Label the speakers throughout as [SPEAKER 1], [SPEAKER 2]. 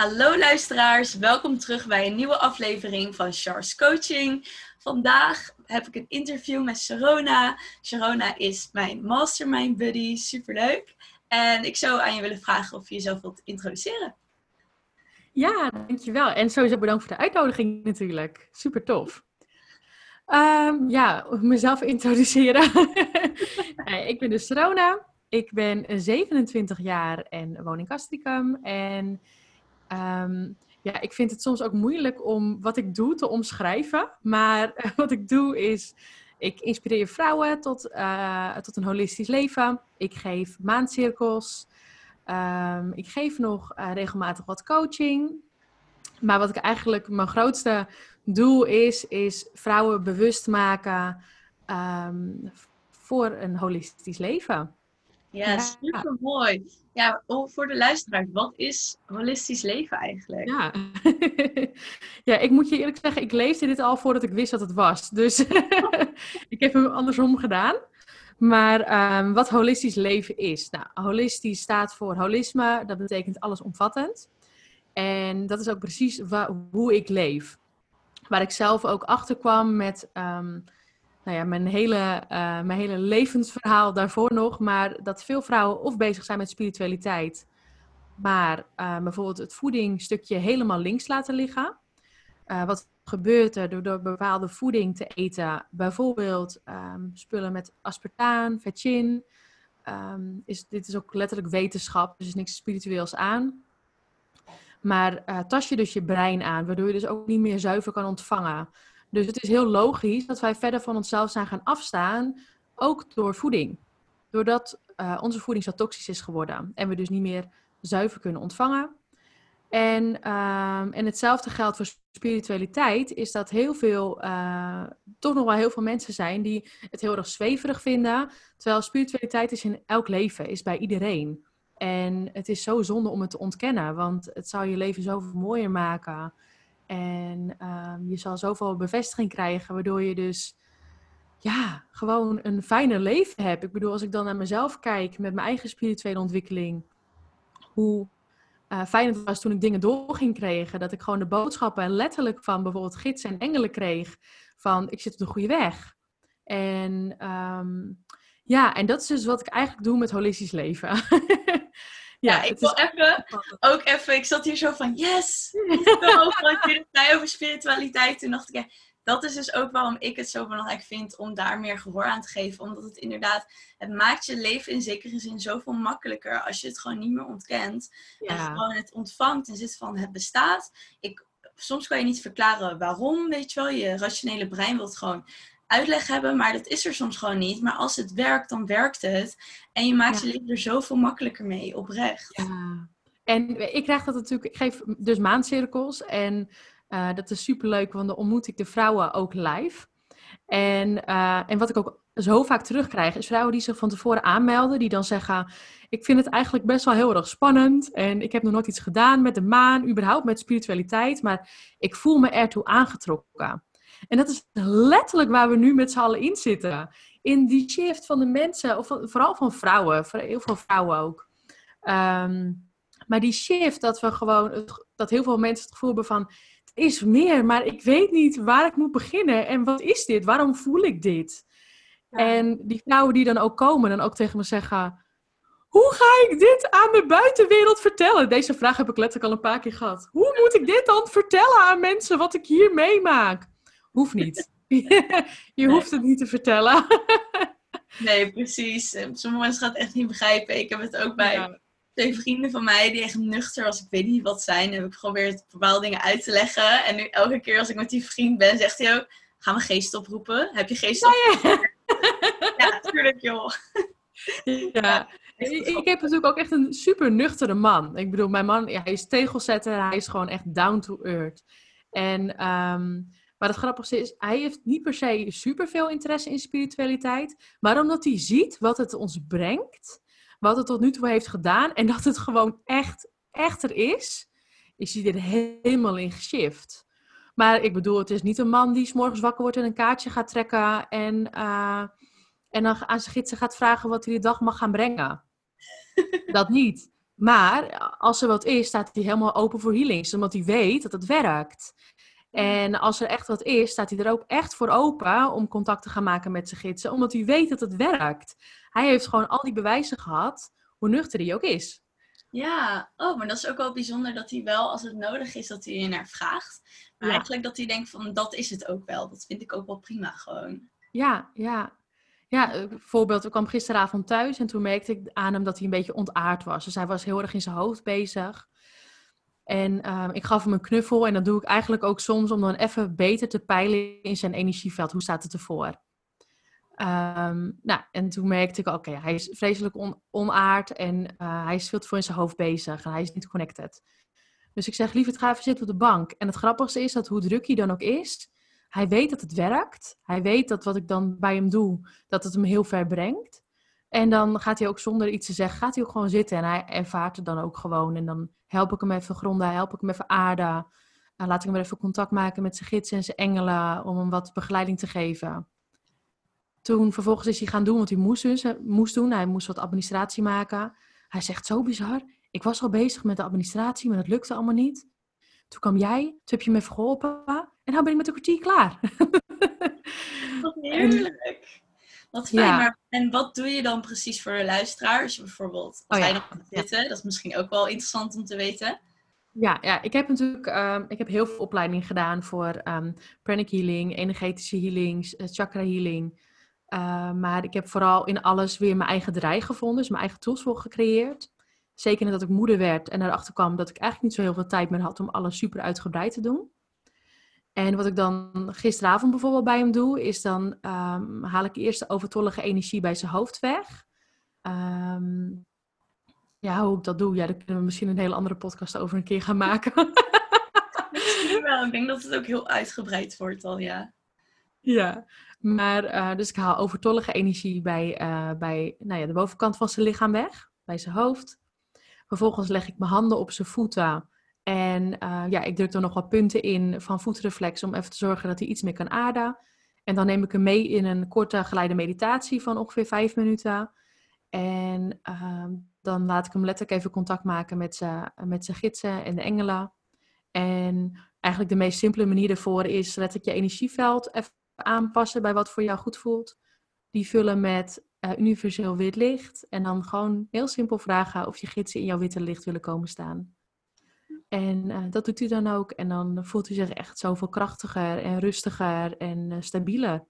[SPEAKER 1] Hallo luisteraars, welkom terug bij een nieuwe aflevering van Charles Coaching. Vandaag heb ik een interview met Sharona. Sharona is mijn mastermind buddy, superleuk. En ik zou aan je willen vragen of je jezelf wilt introduceren.
[SPEAKER 2] Ja, dankjewel. En sowieso bedankt voor de uitnodiging natuurlijk. Super tof. Um, ja, mezelf introduceren. ik ben dus Sharona. Ik ben 27 jaar en woon in Castricum. En um, ja, ik vind het soms ook moeilijk om wat ik doe te omschrijven. Maar wat ik doe is, ik inspireer vrouwen tot, uh, tot een holistisch leven. Ik geef maandcirkels. Um, ik geef nog uh, regelmatig wat coaching. Maar wat ik eigenlijk, mijn grootste doel is, is vrouwen bewust maken um, voor een holistisch leven.
[SPEAKER 1] Ja, super mooi. Ja, voor de luisteraars, wat is holistisch leven eigenlijk?
[SPEAKER 2] Ja. ja, ik moet je eerlijk zeggen, ik leefde dit al voordat ik wist wat het was. Dus ik heb hem andersom gedaan. Maar um, wat holistisch leven is. Nou, holistisch staat voor holisme, dat betekent allesomvattend. En dat is ook precies hoe ik leef. Waar ik zelf ook achter kwam met um, nou ja, mijn, hele, uh, mijn hele levensverhaal daarvoor nog. Maar dat veel vrouwen of bezig zijn met spiritualiteit. Maar uh, bijvoorbeeld het voedingstukje helemaal links laten liggen. Uh, wat gebeurt er door, door, bepaalde voeding te eten? Bijvoorbeeld um, spullen met aspartaan, vetchin. Um, is, dit is ook letterlijk wetenschap, dus is niks spiritueels aan. Maar uh, tas je dus je brein aan, waardoor je dus ook niet meer zuiver kan ontvangen. Dus het is heel logisch dat wij verder van onszelf zijn gaan afstaan, ook door voeding. Doordat uh, onze voeding zo toxisch is geworden en we dus niet meer zuiver kunnen ontvangen. En, en hetzelfde geldt voor spiritualiteit, is dat heel veel, uh, toch nog wel heel veel mensen zijn die het heel erg zweverig vinden. Terwijl spiritualiteit is in elk leven, is bij iedereen. En het is zo zonde om het te ontkennen, want het zou je leven zoveel mooier maken. En um, je zal zoveel bevestiging krijgen, waardoor je dus ja, gewoon een fijner leven hebt. Ik bedoel, als ik dan naar mezelf kijk met mijn eigen spirituele ontwikkeling, hoe uh, fijn het was toen ik dingen door ging kregen, dat ik gewoon de boodschappen letterlijk van bijvoorbeeld gidsen en engelen kreeg van ik zit op de goede weg. En um, ja, en dat is dus wat ik eigenlijk doe met holistisch leven.
[SPEAKER 1] Ja, ik wil even, ook even, ik zat hier zo van, yes! Je het over spiritualiteit. Toen dacht ik, ja, dat is dus ook waarom ik het zo belangrijk vind om daar meer gehoor aan te geven. Omdat het inderdaad, het maakt je leven in zekere zin zoveel makkelijker als je het gewoon niet meer ontkent. En gewoon het ontvangt en zit van, het bestaat. Ik, soms kan je niet verklaren waarom, weet je wel. Je rationele brein wil het gewoon uitleg hebben, maar dat is er soms gewoon niet. Maar als het werkt, dan werkt het. En je maakt je leven er zoveel makkelijker mee, oprecht.
[SPEAKER 2] Ja. En ik krijg dat natuurlijk, ik geef dus maandcirkels en uh, dat is superleuk, want dan ontmoet ik de vrouwen ook live. En, uh, en wat ik ook zo vaak terugkrijg, is vrouwen die zich van tevoren aanmelden, die dan zeggen: Ik vind het eigenlijk best wel heel erg spannend. En ik heb nog nooit iets gedaan met de maan, überhaupt met spiritualiteit, maar ik voel me ertoe aangetrokken. En dat is letterlijk waar we nu met z'n allen in zitten. In die shift van de mensen, of vooral van vrouwen, heel veel vrouwen ook. Um, maar die shift dat we gewoon, dat heel veel mensen het gevoel hebben van, het is meer, maar ik weet niet waar ik moet beginnen. En wat is dit? Waarom voel ik dit? Ja. En die vrouwen die dan ook komen, dan ook tegen me zeggen, hoe ga ik dit aan de buitenwereld vertellen? Deze vraag heb ik letterlijk al een paar keer gehad. Hoe moet ik dit dan vertellen aan mensen wat ik hier meemaak? Hoeft niet. je hoeft het niet te vertellen.
[SPEAKER 1] nee, precies. Sommige mensen gaan het echt niet begrijpen. Ik heb het ook bij twee vrienden van mij die echt nuchter als ik weet niet wat zijn. Heb ik geprobeerd bepaalde dingen uit te leggen. En nu elke keer als ik met die vriend ben, zegt hij ook... Gaan we geest oproepen? Heb je geest oproepen? Ja, ja. tuurlijk joh.
[SPEAKER 2] Ja. Ik, ik heb natuurlijk ook echt een super nuchtere man. Ik bedoel, mijn man, ja, hij is tegelzetter. Hij is gewoon echt down to earth. En um, maar het grappigste is, hij heeft niet per se superveel interesse in spiritualiteit. Maar omdat hij ziet wat het ons brengt, wat het tot nu toe heeft gedaan. En dat het gewoon echt, echter is, is hij er helemaal in geshift. Maar ik bedoel, het is niet een man die morgens wakker wordt en een kaartje gaat trekken. En, uh, en dan aan zijn gidsen gaat vragen wat hij die dag mag gaan brengen. dat niet. Maar als er wat is, staat hij helemaal open voor healings, omdat hij weet dat het werkt. En als er echt wat is, staat hij er ook echt voor open om contact te gaan maken met zijn gidsen, omdat hij weet dat het werkt. Hij heeft gewoon al die bewijzen gehad, hoe nuchter hij ook is.
[SPEAKER 1] Ja, oh, maar dat is ook wel bijzonder dat hij wel, als het nodig is, dat hij je naar vraagt. Maar eigenlijk dat hij denkt van, dat is het ook wel. Dat vind ik ook wel prima gewoon.
[SPEAKER 2] Ja, ja. Ja, eh, bijvoorbeeld, ik kwam gisteravond thuis en toen merkte ik aan hem dat hij een beetje ontaard was. Dus hij was heel erg in zijn hoofd bezig. En ehm, ik gaf hem een knuffel en dat doe ik eigenlijk ook soms om dan even beter te peilen in zijn energieveld. Hoe staat het ervoor? Um, nou, en toen merkte ik, oké, hij is vreselijk onaard en uh, hij is veel te veel in zijn hoofd bezig en hij is niet connected. Dus ik zeg, lieverd, ga even zitten op de bank. En het grappigste is dat hoe druk hij dan ook is, hij weet dat het werkt. Hij weet dat wat ik dan bij hem doe, dat het hem heel ver brengt. En dan gaat hij ook zonder iets te zeggen, gaat hij ook gewoon zitten en hij ervaart het dan ook gewoon. En dan help ik hem even gronden, help ik hem even aarden. Uh, laat ik hem even contact maken met zijn gids en zijn engelen om hem wat begeleiding te geven. Toen vervolgens is hij gaan doen wat hij moest, dus, moest doen. Hij moest wat administratie maken. Hij zegt zo bizar. Ik was al bezig met de administratie, maar dat lukte allemaal niet. Toen kwam jij, toen heb je me even geholpen. En nu ben ik met een kwartier klaar.
[SPEAKER 1] Wat heerlijk. Wat fijn. Maar, en wat doe je dan precies voor de luisteraar? Als je bijvoorbeeld, als oh, ja. nog zitten, dat is misschien ook wel interessant om te weten.
[SPEAKER 2] Ja, ja ik heb natuurlijk um, ik heb heel veel opleiding gedaan voor um, pranic healing, energetische healings, uh, chakra healing. Uh, maar ik heb vooral in alles weer mijn eigen draai gevonden, dus mijn eigen tools voor gecreëerd. Zeker nadat ik moeder werd en erachter kwam dat ik eigenlijk niet zo heel veel tijd meer had om alles super uitgebreid te doen. En wat ik dan gisteravond bijvoorbeeld bij hem doe, is dan um, haal ik eerst de overtollige energie bij zijn hoofd weg. Um, ja, hoe ik dat doe, ja, daar kunnen we misschien een hele andere podcast over een keer gaan maken.
[SPEAKER 1] misschien wel. Ik denk dat het ook heel uitgebreid wordt al, ja.
[SPEAKER 2] Ja, maar uh, dus ik haal overtollige energie bij, uh, bij nou ja, de bovenkant van zijn lichaam weg, bij zijn hoofd. Vervolgens leg ik mijn handen op zijn voeten en uh, ja, ik druk er nog wat punten in van voetreflex om even te zorgen dat hij iets meer kan aarden. En dan neem ik hem mee in een korte geleide meditatie van ongeveer vijf minuten. En uh, dan laat ik hem letterlijk even contact maken met zijn met gidsen en de engelen. En eigenlijk de meest simpele manier daarvoor is letterlijk je energieveld even aanpassen bij wat voor jou goed voelt. Die vullen met uh, universeel wit licht. En dan gewoon heel simpel vragen of je gidsen in jouw witte licht willen komen staan. En uh, dat doet hij dan ook. En dan voelt hij zich echt zoveel krachtiger en rustiger en uh, stabieler.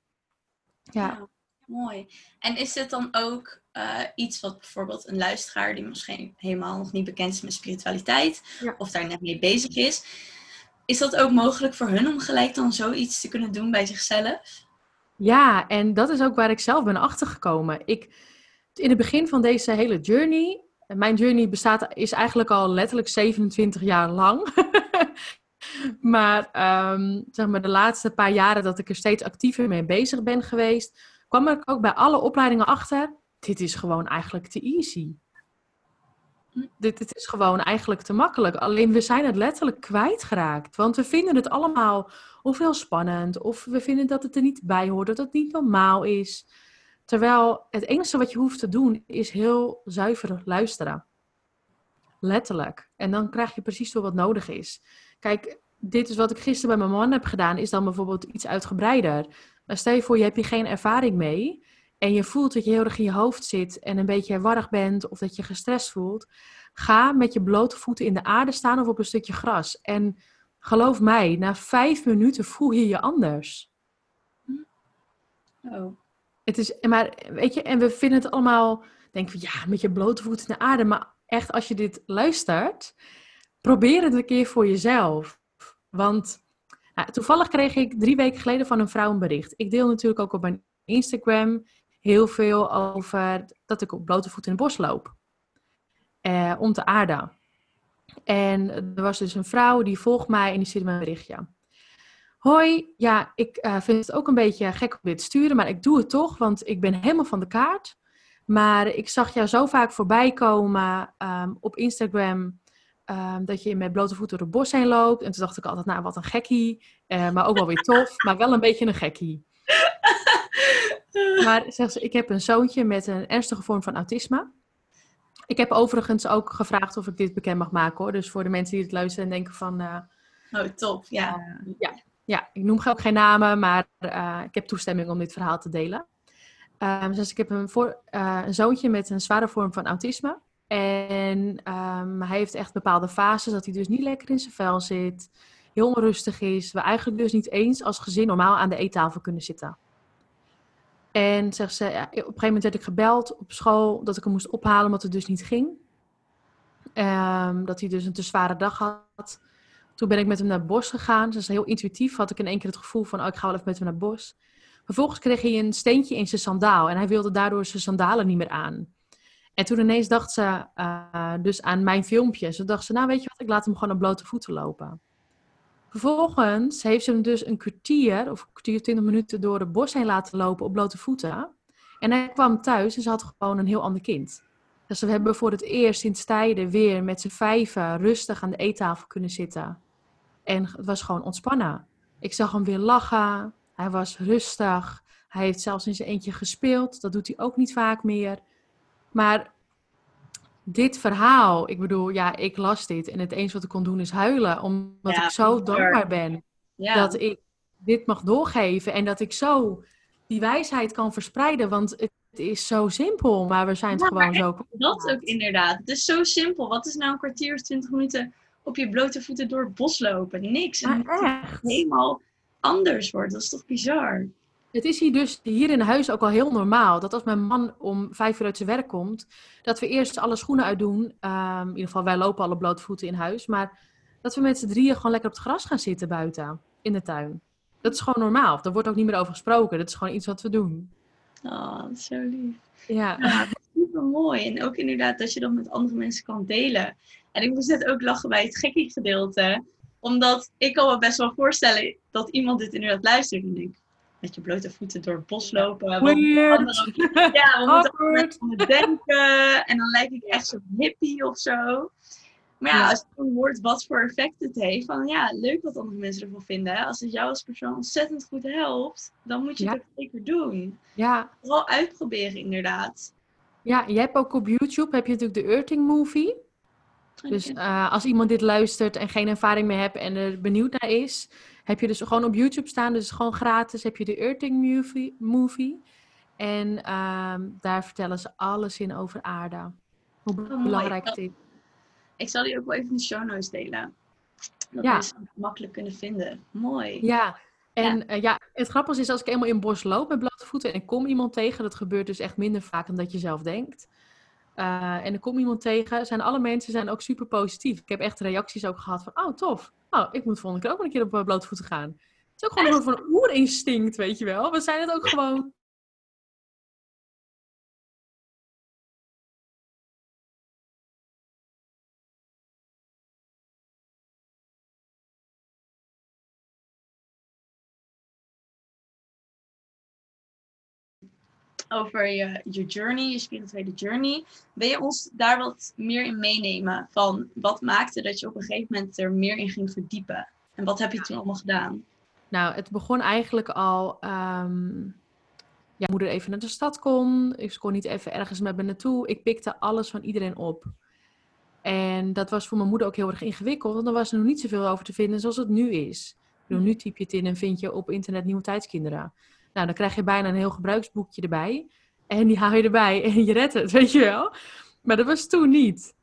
[SPEAKER 2] Ja. ja.
[SPEAKER 1] Mooi. En is dit dan ook uh, iets wat bijvoorbeeld een luisteraar die misschien helemaal nog niet bekend is met spiritualiteit, of daar net mee bezig is, is dat ook mogelijk voor hun om gelijk dan zoiets te kunnen doen bij zichzelf?
[SPEAKER 2] Ja, en dat is ook waar ik zelf ben achtergekomen. Ik, in het begin van deze hele journey mijn journey bestaat, is eigenlijk al letterlijk 27 jaar lang. maar, um, zeg maar de laatste paar jaren dat ik er steeds actiever mee bezig ben geweest, kwam ik ook bij alle opleidingen achter. Dit is gewoon eigenlijk te easy. Dit, dit is gewoon eigenlijk te makkelijk. Alleen we zijn het letterlijk kwijtgeraakt. Want we vinden het allemaal of heel spannend. Of we vinden dat het er niet bij hoort. Dat het niet normaal is. Terwijl het enige wat je hoeft te doen is heel zuiver luisteren. Letterlijk. En dan krijg je precies door wat nodig is. Kijk, dit is wat ik gisteren bij mijn man heb gedaan, is dan bijvoorbeeld iets uitgebreider. Maar stel je voor, je hebt hier geen ervaring mee. En je voelt dat je heel erg in je hoofd zit en een beetje warrig bent of dat je gestrest voelt. Ga met je blote voeten in de aarde staan of op een stukje gras. En geloof mij, na vijf minuten voel je je anders. Oh. Het is, maar weet je, en we vinden het allemaal, denk van ja, met je blote voeten de aarde. Maar echt, als je dit luistert, probeer het een keer voor jezelf. Want nou, toevallig kreeg ik drie weken geleden van een vrouw een bericht. Ik deel natuurlijk ook op mijn Instagram heel veel over dat ik op blote voeten in het bos loop. Eh, om te aarden. En er was dus een vrouw die volgt mij en die stuurde me een berichtje. Hoi, ja, ik uh, vind het ook een beetje gek om dit te sturen, maar ik doe het toch, want ik ben helemaal van de kaart. Maar ik zag jou zo vaak voorbij komen um, op Instagram um, dat je met blote voeten door het bos heen loopt. En toen dacht ik altijd, nou, wat een gekkie. Uh, maar ook wel weer tof, maar wel een beetje een gekkie. maar zeg ze, ik heb een zoontje met een ernstige vorm van autisme. Ik heb overigens ook gevraagd of ik dit bekend mag maken hoor. Dus voor de mensen die het luisteren en denken van... Uh,
[SPEAKER 1] oh, top, ja.
[SPEAKER 2] Uh, ja. Ja, ik noem ook geen namen, maar uh, ik heb toestemming om dit verhaal te delen. Um, dus ik heb een, voor, een zoontje met een zware vorm van autisme. En um, hij heeft echt bepaalde fases dat hij dus niet lekker in zijn vel zit. Heel onrustig is. We eigenlijk dus niet eens als gezin normaal aan de eettafel kunnen zitten. En zegt ze, op een gegeven moment werd ik gebeld op school dat ik hem moest ophalen, omdat het dus niet ging. Um, dat hij dus een te zware dag had. Toen ben ik met hem naar het bos gegaan. Dus heel intuïtief had ik in één keer het gevoel van, oh, ik ga wel even met hem naar het bos. Vervolgens kreeg hij een steentje in zijn sandaal en hij wilde daardoor zijn sandalen niet meer aan. En toen ineens dacht ze uh, dus aan mijn filmpje. Ze dacht ze, nou weet je wat, ik laat hem gewoon op blote voeten lopen. Vervolgens heeft ze hem dus een kwartier of een kwartier, twintig minuten door het bos heen laten lopen op blote voeten. En hij kwam thuis en ze had gewoon een heel ander kind. Dus we hebben voor het eerst sinds tijden weer met z'n vijven rustig aan de eettafel kunnen zitten. En het was gewoon ontspannen. Ik zag hem weer lachen. Hij was rustig. Hij heeft zelfs in zijn eentje gespeeld. Dat doet hij ook niet vaak meer. Maar dit verhaal, ik bedoel, ja, ik las dit en het eens wat ik kon doen is huilen, omdat ik zo dankbaar ben dat ik dit mag doorgeven en dat ik zo die wijsheid kan verspreiden, want het is zo simpel, maar we zijn het gewoon zo.
[SPEAKER 1] Dat ook inderdaad. Het is zo simpel. Wat is nou een kwartier of twintig minuten op je blote voeten door het bos lopen? Niks. En het helemaal anders wordt. Dat is toch bizar?
[SPEAKER 2] Het is hier dus hier in huis ook al heel normaal dat als mijn man om vijf uur uit zijn werk komt, dat we eerst alle schoenen uitdoen. Um, in ieder geval, wij lopen alle blote voeten in huis. Maar dat we met z'n drieën gewoon lekker op het gras gaan zitten buiten in de tuin. Dat is gewoon normaal. Daar wordt ook niet meer over gesproken. Dat is gewoon iets wat we doen.
[SPEAKER 1] Oh, dat is zo lief.
[SPEAKER 2] Ja.
[SPEAKER 1] ja super mooi. En ook inderdaad dat je dat met andere mensen kan delen. En ik moest net ook lachen bij het gekkie gedeelte. Omdat ik kan me best wel voorstellen dat iemand dit inderdaad luistert en denkt, met je blote voeten door het bos lopen.
[SPEAKER 2] Weird.
[SPEAKER 1] ja, we moeten altijd denken. En dan lijk ik echt zo'n hippie of zo. Maar ja, als je hoort wat voor effect het heeft, van ja, leuk wat andere mensen ervan vinden. Als het jou als persoon ontzettend goed helpt, dan moet je ja. het zeker doen.
[SPEAKER 2] Ja.
[SPEAKER 1] Vooral uitproberen, inderdaad.
[SPEAKER 2] Ja, je hebt ook op YouTube heb je natuurlijk de Earthing Movie. Dus uh, als iemand dit luistert en geen ervaring meer hebt en er benieuwd naar is, heb je dus gewoon op YouTube staan, dus gewoon gratis, heb je de Earthing movie. movie. En um, daar vertellen ze alles in over aarde. Hoe oh, belangrijk het is.
[SPEAKER 1] Ik zal die ook wel even in de show notes delen. Dat ja. mensen het makkelijk kunnen vinden. Mooi.
[SPEAKER 2] Ja, en ja. Uh, ja. het grappige is als ik eenmaal in het bos loop met blote voeten en ik kom iemand tegen, dat gebeurt dus echt minder vaak dan dat je zelf denkt. Uh, en er komt iemand tegen, zijn alle mensen zijn ook super positief. Ik heb echt reacties ook gehad van, oh tof, oh, ik moet volgende keer ook een keer op eh, blote voeten gaan. Het is ook gewoon een soort van oerinstinct, weet je wel. We zijn het ook gewoon
[SPEAKER 1] over je, je journey, je spirituele journey. Wil je ons daar wat meer in meenemen? Van wat maakte dat je op een gegeven moment er meer in ging verdiepen? En wat heb je toen allemaal gedaan?
[SPEAKER 2] Nou, het begon eigenlijk al. Um, moeder even naar de stad kon. Ik kon niet even ergens met me naartoe. Ik pikte alles van iedereen op. En dat was voor mijn moeder ook heel erg ingewikkeld, want er was er nog niet zoveel over te vinden zoals het nu is. nu typ je het in en vind je op internet nieuwe tijdskinderen. Nou, dan krijg je bijna een heel gebruiksboekje erbij. En die haal je erbij en je redt het, weet je wel. Maar dat was toen niet.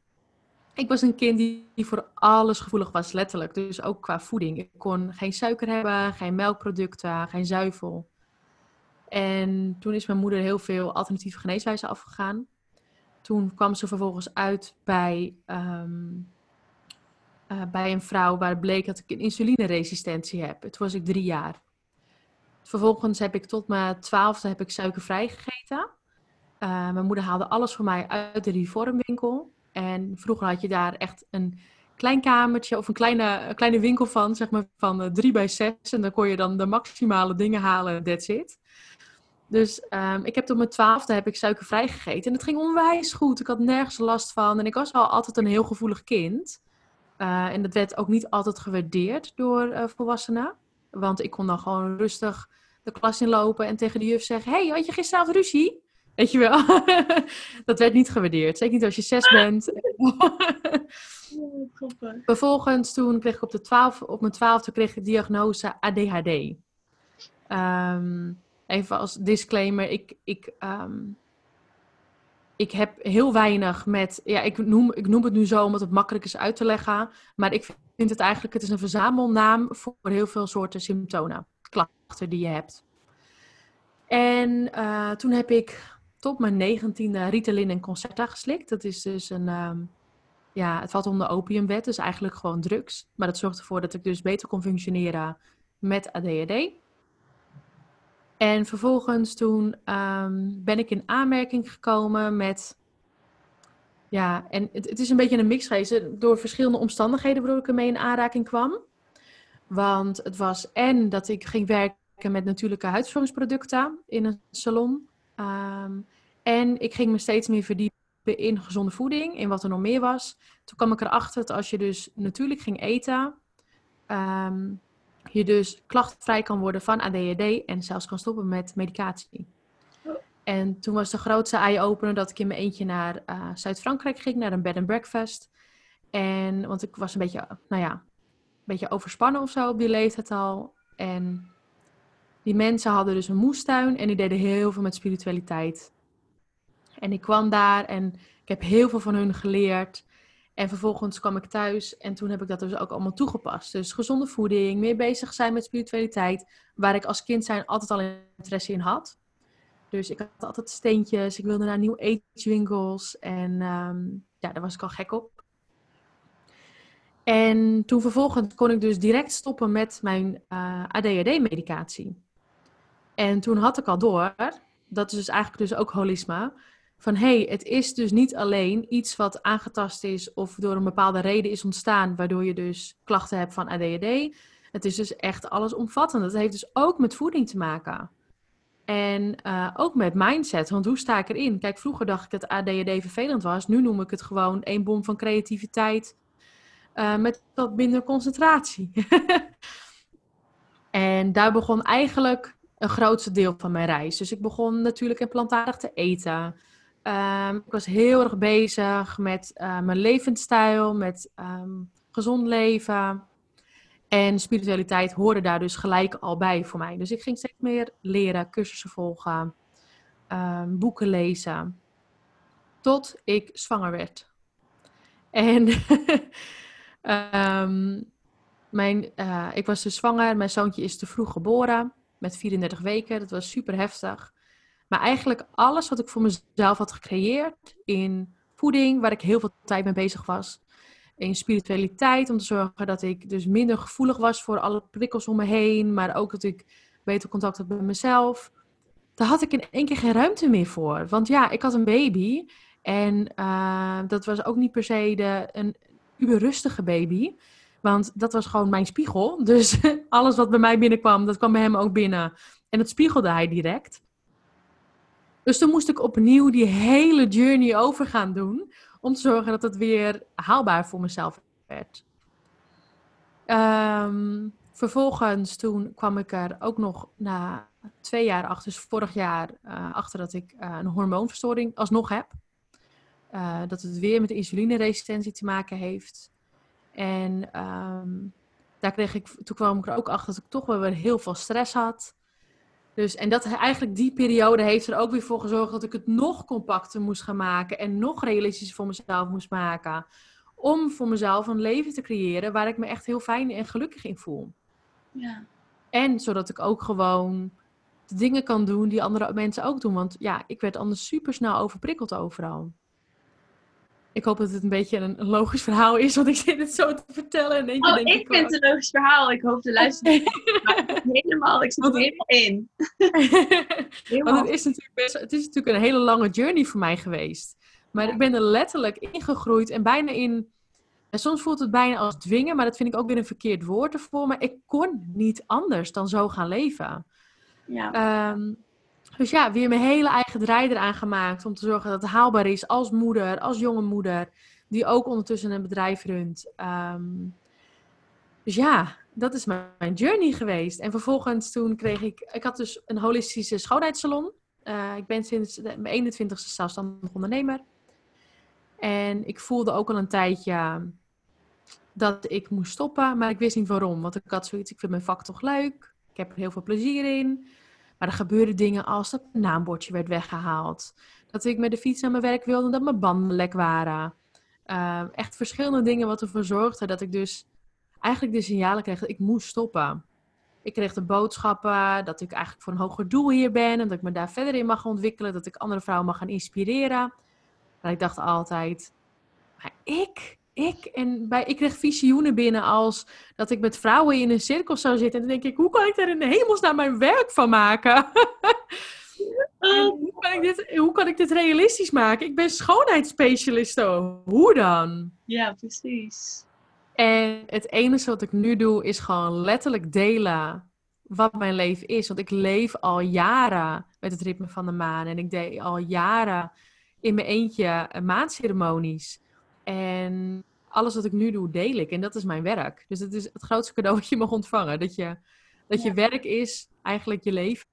[SPEAKER 2] Ik was een kind die, voor alles gevoelig was, letterlijk. Dus ook qua voeding. Ik kon geen suiker hebben, geen melkproducten, geen zuivel. En toen is mijn moeder heel veel alternatieve geneeswijzen afgegaan. Toen kwam ze vervolgens uit bij, ehm, eh, bij een vrouw waar bleek dat ik een insulineresistentie heb. Toen was ik drie jaar. Vervolgens heb ik tot mijn twaalfde heb ik suikervrij gegeten. Uh, mijn moeder haalde alles voor mij uit de reformwinkel. En vroeger had je daar echt een klein kamertje of een kleine, kleine winkel van, zeg maar van uh, drie bij zes. En dan kon je dan de maximale dingen halen, that's it. Dus um, ik heb tot mijn twaalfde heb ik suikervrij gegeten. En het ging onwijs goed. Ik had nergens last van. En ik was wel altijd een heel gevoelig kind. Uh, en dat werd ook niet altijd gewaardeerd door uh, volwassenen. Want ik kon dan gewoon rustig de klas inlopen en tegen de juf zeggen: hey, had je gisteravond ruzie? Weet je wel? dat werd niet gewaardeerd. Zeker niet als je zes bent. Vervolgens toen kreeg ik op, de 12, op mijn twaalfde kreeg ik de diagnose ADHD. Ehm, even als disclaimer, ik, ik, ehm, ik heb heel weinig met, ja, ik noem, ik noem het nu zo omdat het makkelijk is uit te leggen, maar ik vind het eigenlijk, het is een verzamelnaam voor heel veel soorten symptomen, klachten die je hebt. En uh, toen heb ik tot mijn negentiende Ritalin en Concerta geslikt. Dat is dus een, um, ja, het valt onder de opiumwet, dus eigenlijk gewoon drugs. Maar dat zorgt ervoor dat ik dus beter kon functioneren met ADHD. En vervolgens toen um, ben ik in aanmerking gekomen met. Ja, en het, het is een beetje een mix geweest door verschillende omstandigheden waardoor ik ermee in aanraking kwam. Want het was en dat ik ging werken met natuurlijke huidverzorgingsproducten in een salon. Um, en ik ging me steeds meer verdiepen in gezonde voeding, in wat er nog meer was. Toen kwam ik erachter dat als je dus natuurlijk ging eten, um, je dus klachtvrij kan worden van ADHD en zelfs kan stoppen met medicatie. En toen was de grootste eye-opener dat ik in mijn eentje naar uh, Zuid-Frankrijk ging, naar een bed and breakfast. En, want ik was een beetje, nou ja, een beetje overspannen of zo op die leeftijd al. En die mensen hadden dus een moestuin en die deden heel veel met spiritualiteit. En ik kwam daar en ik heb heel veel van hun geleerd. En vervolgens kwam ik thuis en toen heb ik dat dus ook allemaal toegepast. Dus gezonde voeding, meer bezig zijn met spiritualiteit, waar ik als kind zijn altijd al interesse in had. Dus ik had altijd steentjes, ik wilde naar nieuw winkels en um, ja, daar was ik al gek op. En toen vervolgens kon ik dus direct stoppen met mijn uh, eh, ADHD-medicatie. En toen had ik al door, dat is dus eigenlijk dus ook holisme, van hé, hey, het is dus niet alleen iets wat aangetast is of door een bepaalde reden is ontstaan, waardoor je dus klachten hebt van ADHD. Het is dus echt allesomvattend. Dat heeft dus ook met voeding te maken. En uh, ook met mindset, want hoe sta ik erin? Kijk, vroeger dacht ik dat ADHD vervelend was. Nu noem ik het gewoon een bom van creativiteit uh, met wat minder concentratie. en daar begon eigenlijk een grootste deel van mijn reis. Dus ik begon natuurlijk in plantaardig te eten. Um, ik was heel erg bezig met uh, mijn levensstijl, met um, gezond leven. En spiritualiteit hoorde daar dus gelijk al bij voor mij. Dus ik ging steeds meer leren, cursussen volgen, um, boeken lezen. Tot ik zwanger werd. En mijn, uh, ik was dus zwanger. Mijn zoontje is te vroeg geboren. Met 34 weken. Dat was super heftig. Maar eigenlijk alles wat ik voor mezelf had gecreëerd in voeding, waar ik heel veel tijd mee bezig was. In spiritualiteit, om te zorgen dat ik dus minder gevoelig was voor alle prikkels om me heen. Maar ook dat ik beter contact had met mezelf. Daar had ik in één keer geen ruimte meer voor. Want ja, ik had een baby. En uh, dat was ook niet per se de, een uberrustige baby. Want dat was gewoon mijn spiegel. Dus alles wat bij mij binnenkwam, dat kwam bij hem ook binnen. En dat spiegelde hij direct. Dus toen moest ik opnieuw die hele journey over gaan doen. Om te zorgen dat het weer haalbaar voor mezelf werd. Um, vervolgens toen kwam ik er ook nog na twee jaar achter, dus vorig jaar, uh, achter dat ik uh, een hormoonverstoring alsnog heb. Uh, dat het weer met insulineresistentie te maken heeft. En um, daar kreeg ik, toen kwam ik er ook achter dat ik toch wel weer heel veel stress had. Dus, en dat eigenlijk die periode heeft er ook weer voor gezorgd dat ik het nog compacter moest gaan maken en nog realistischer voor mezelf moest maken. Om voor mezelf een leven te creëren waar ik me echt heel fijn en gelukkig in voel. Ja. En zodat ik ook gewoon de dingen kan doen die andere mensen ook doen. Want ja, ik werd anders super snel overprikkeld overal. Ik hoop dat het een beetje een, logisch verhaal is, want ik zit het zo te vertellen. En
[SPEAKER 1] oh, denk ik, ik vind het een logisch verhaal. Ik hoop de luisteraars helemaal. Ik zit er helemaal in.
[SPEAKER 2] want het is, natuurlijk best, het is natuurlijk een hele lange journey voor mij geweest. Maar ik ben er letterlijk ingegroeid en bijna in... En soms voelt het bijna als dwingen, maar dat vind ik ook weer een verkeerd woord ervoor. Maar ik kon niet anders dan zo gaan leven. Ja. Um, dus ja, weer mijn hele eigen draai eraan gemaakt om te zorgen dat het haalbaar is als moeder, als jonge moeder, die ook ondertussen een bedrijf runt. Ehm, dus ja, dat is mijn journey geweest. En vervolgens toen kreeg ik, ik had dus een holistische schoonheidssalon. ik ben sinds mijn 21ste zelfstandig ondernemer. En ik voelde ook al een tijdje dat ik moest stoppen, maar ik wist niet waarom. Want ik had zoiets, ik vind mijn vak toch leuk. Ik heb er heel veel plezier in. Maar er gebeurden dingen als dat mijn naambordje werd weggehaald. Dat ik met de fiets naar mijn werk wilde, dat mijn banden lek waren. Uh, echt verschillende dingen wat ervoor zorgde dat ik dus eigenlijk de signalen kreeg dat ik moest stoppen. Ik kreeg de boodschappen dat ik eigenlijk voor een hoger doel hier ben en dat ik me daar verder in mag ontwikkelen, dat ik andere vrouwen mag gaan inspireren. En ik dacht altijd, maar ik, ik, en bij, ik kreeg visioenen binnen als dat ik met vrouwen in een cirkel zou zitten. En dan denk ik, hoe kan ik daar in de hemelsnaam mijn werk van maken? hoe, kan ik dit, hoe kan ik dit realistisch maken? Ik ben schoonheidsspecialist. Hoe dan?
[SPEAKER 1] Ja, precies.
[SPEAKER 2] En het enige wat ik nu doe is gewoon letterlijk delen wat mijn leven is. Want ik leef al jaren met het ritme van de maan. En ik deed al jaren in mijn eentje maandceremonies. En alles wat ik nu doe, deel ik. En dat is mijn werk. Dus het is het grootste cadeau wat je mag ontvangen. Dat je, dat je werk is eigenlijk je leven.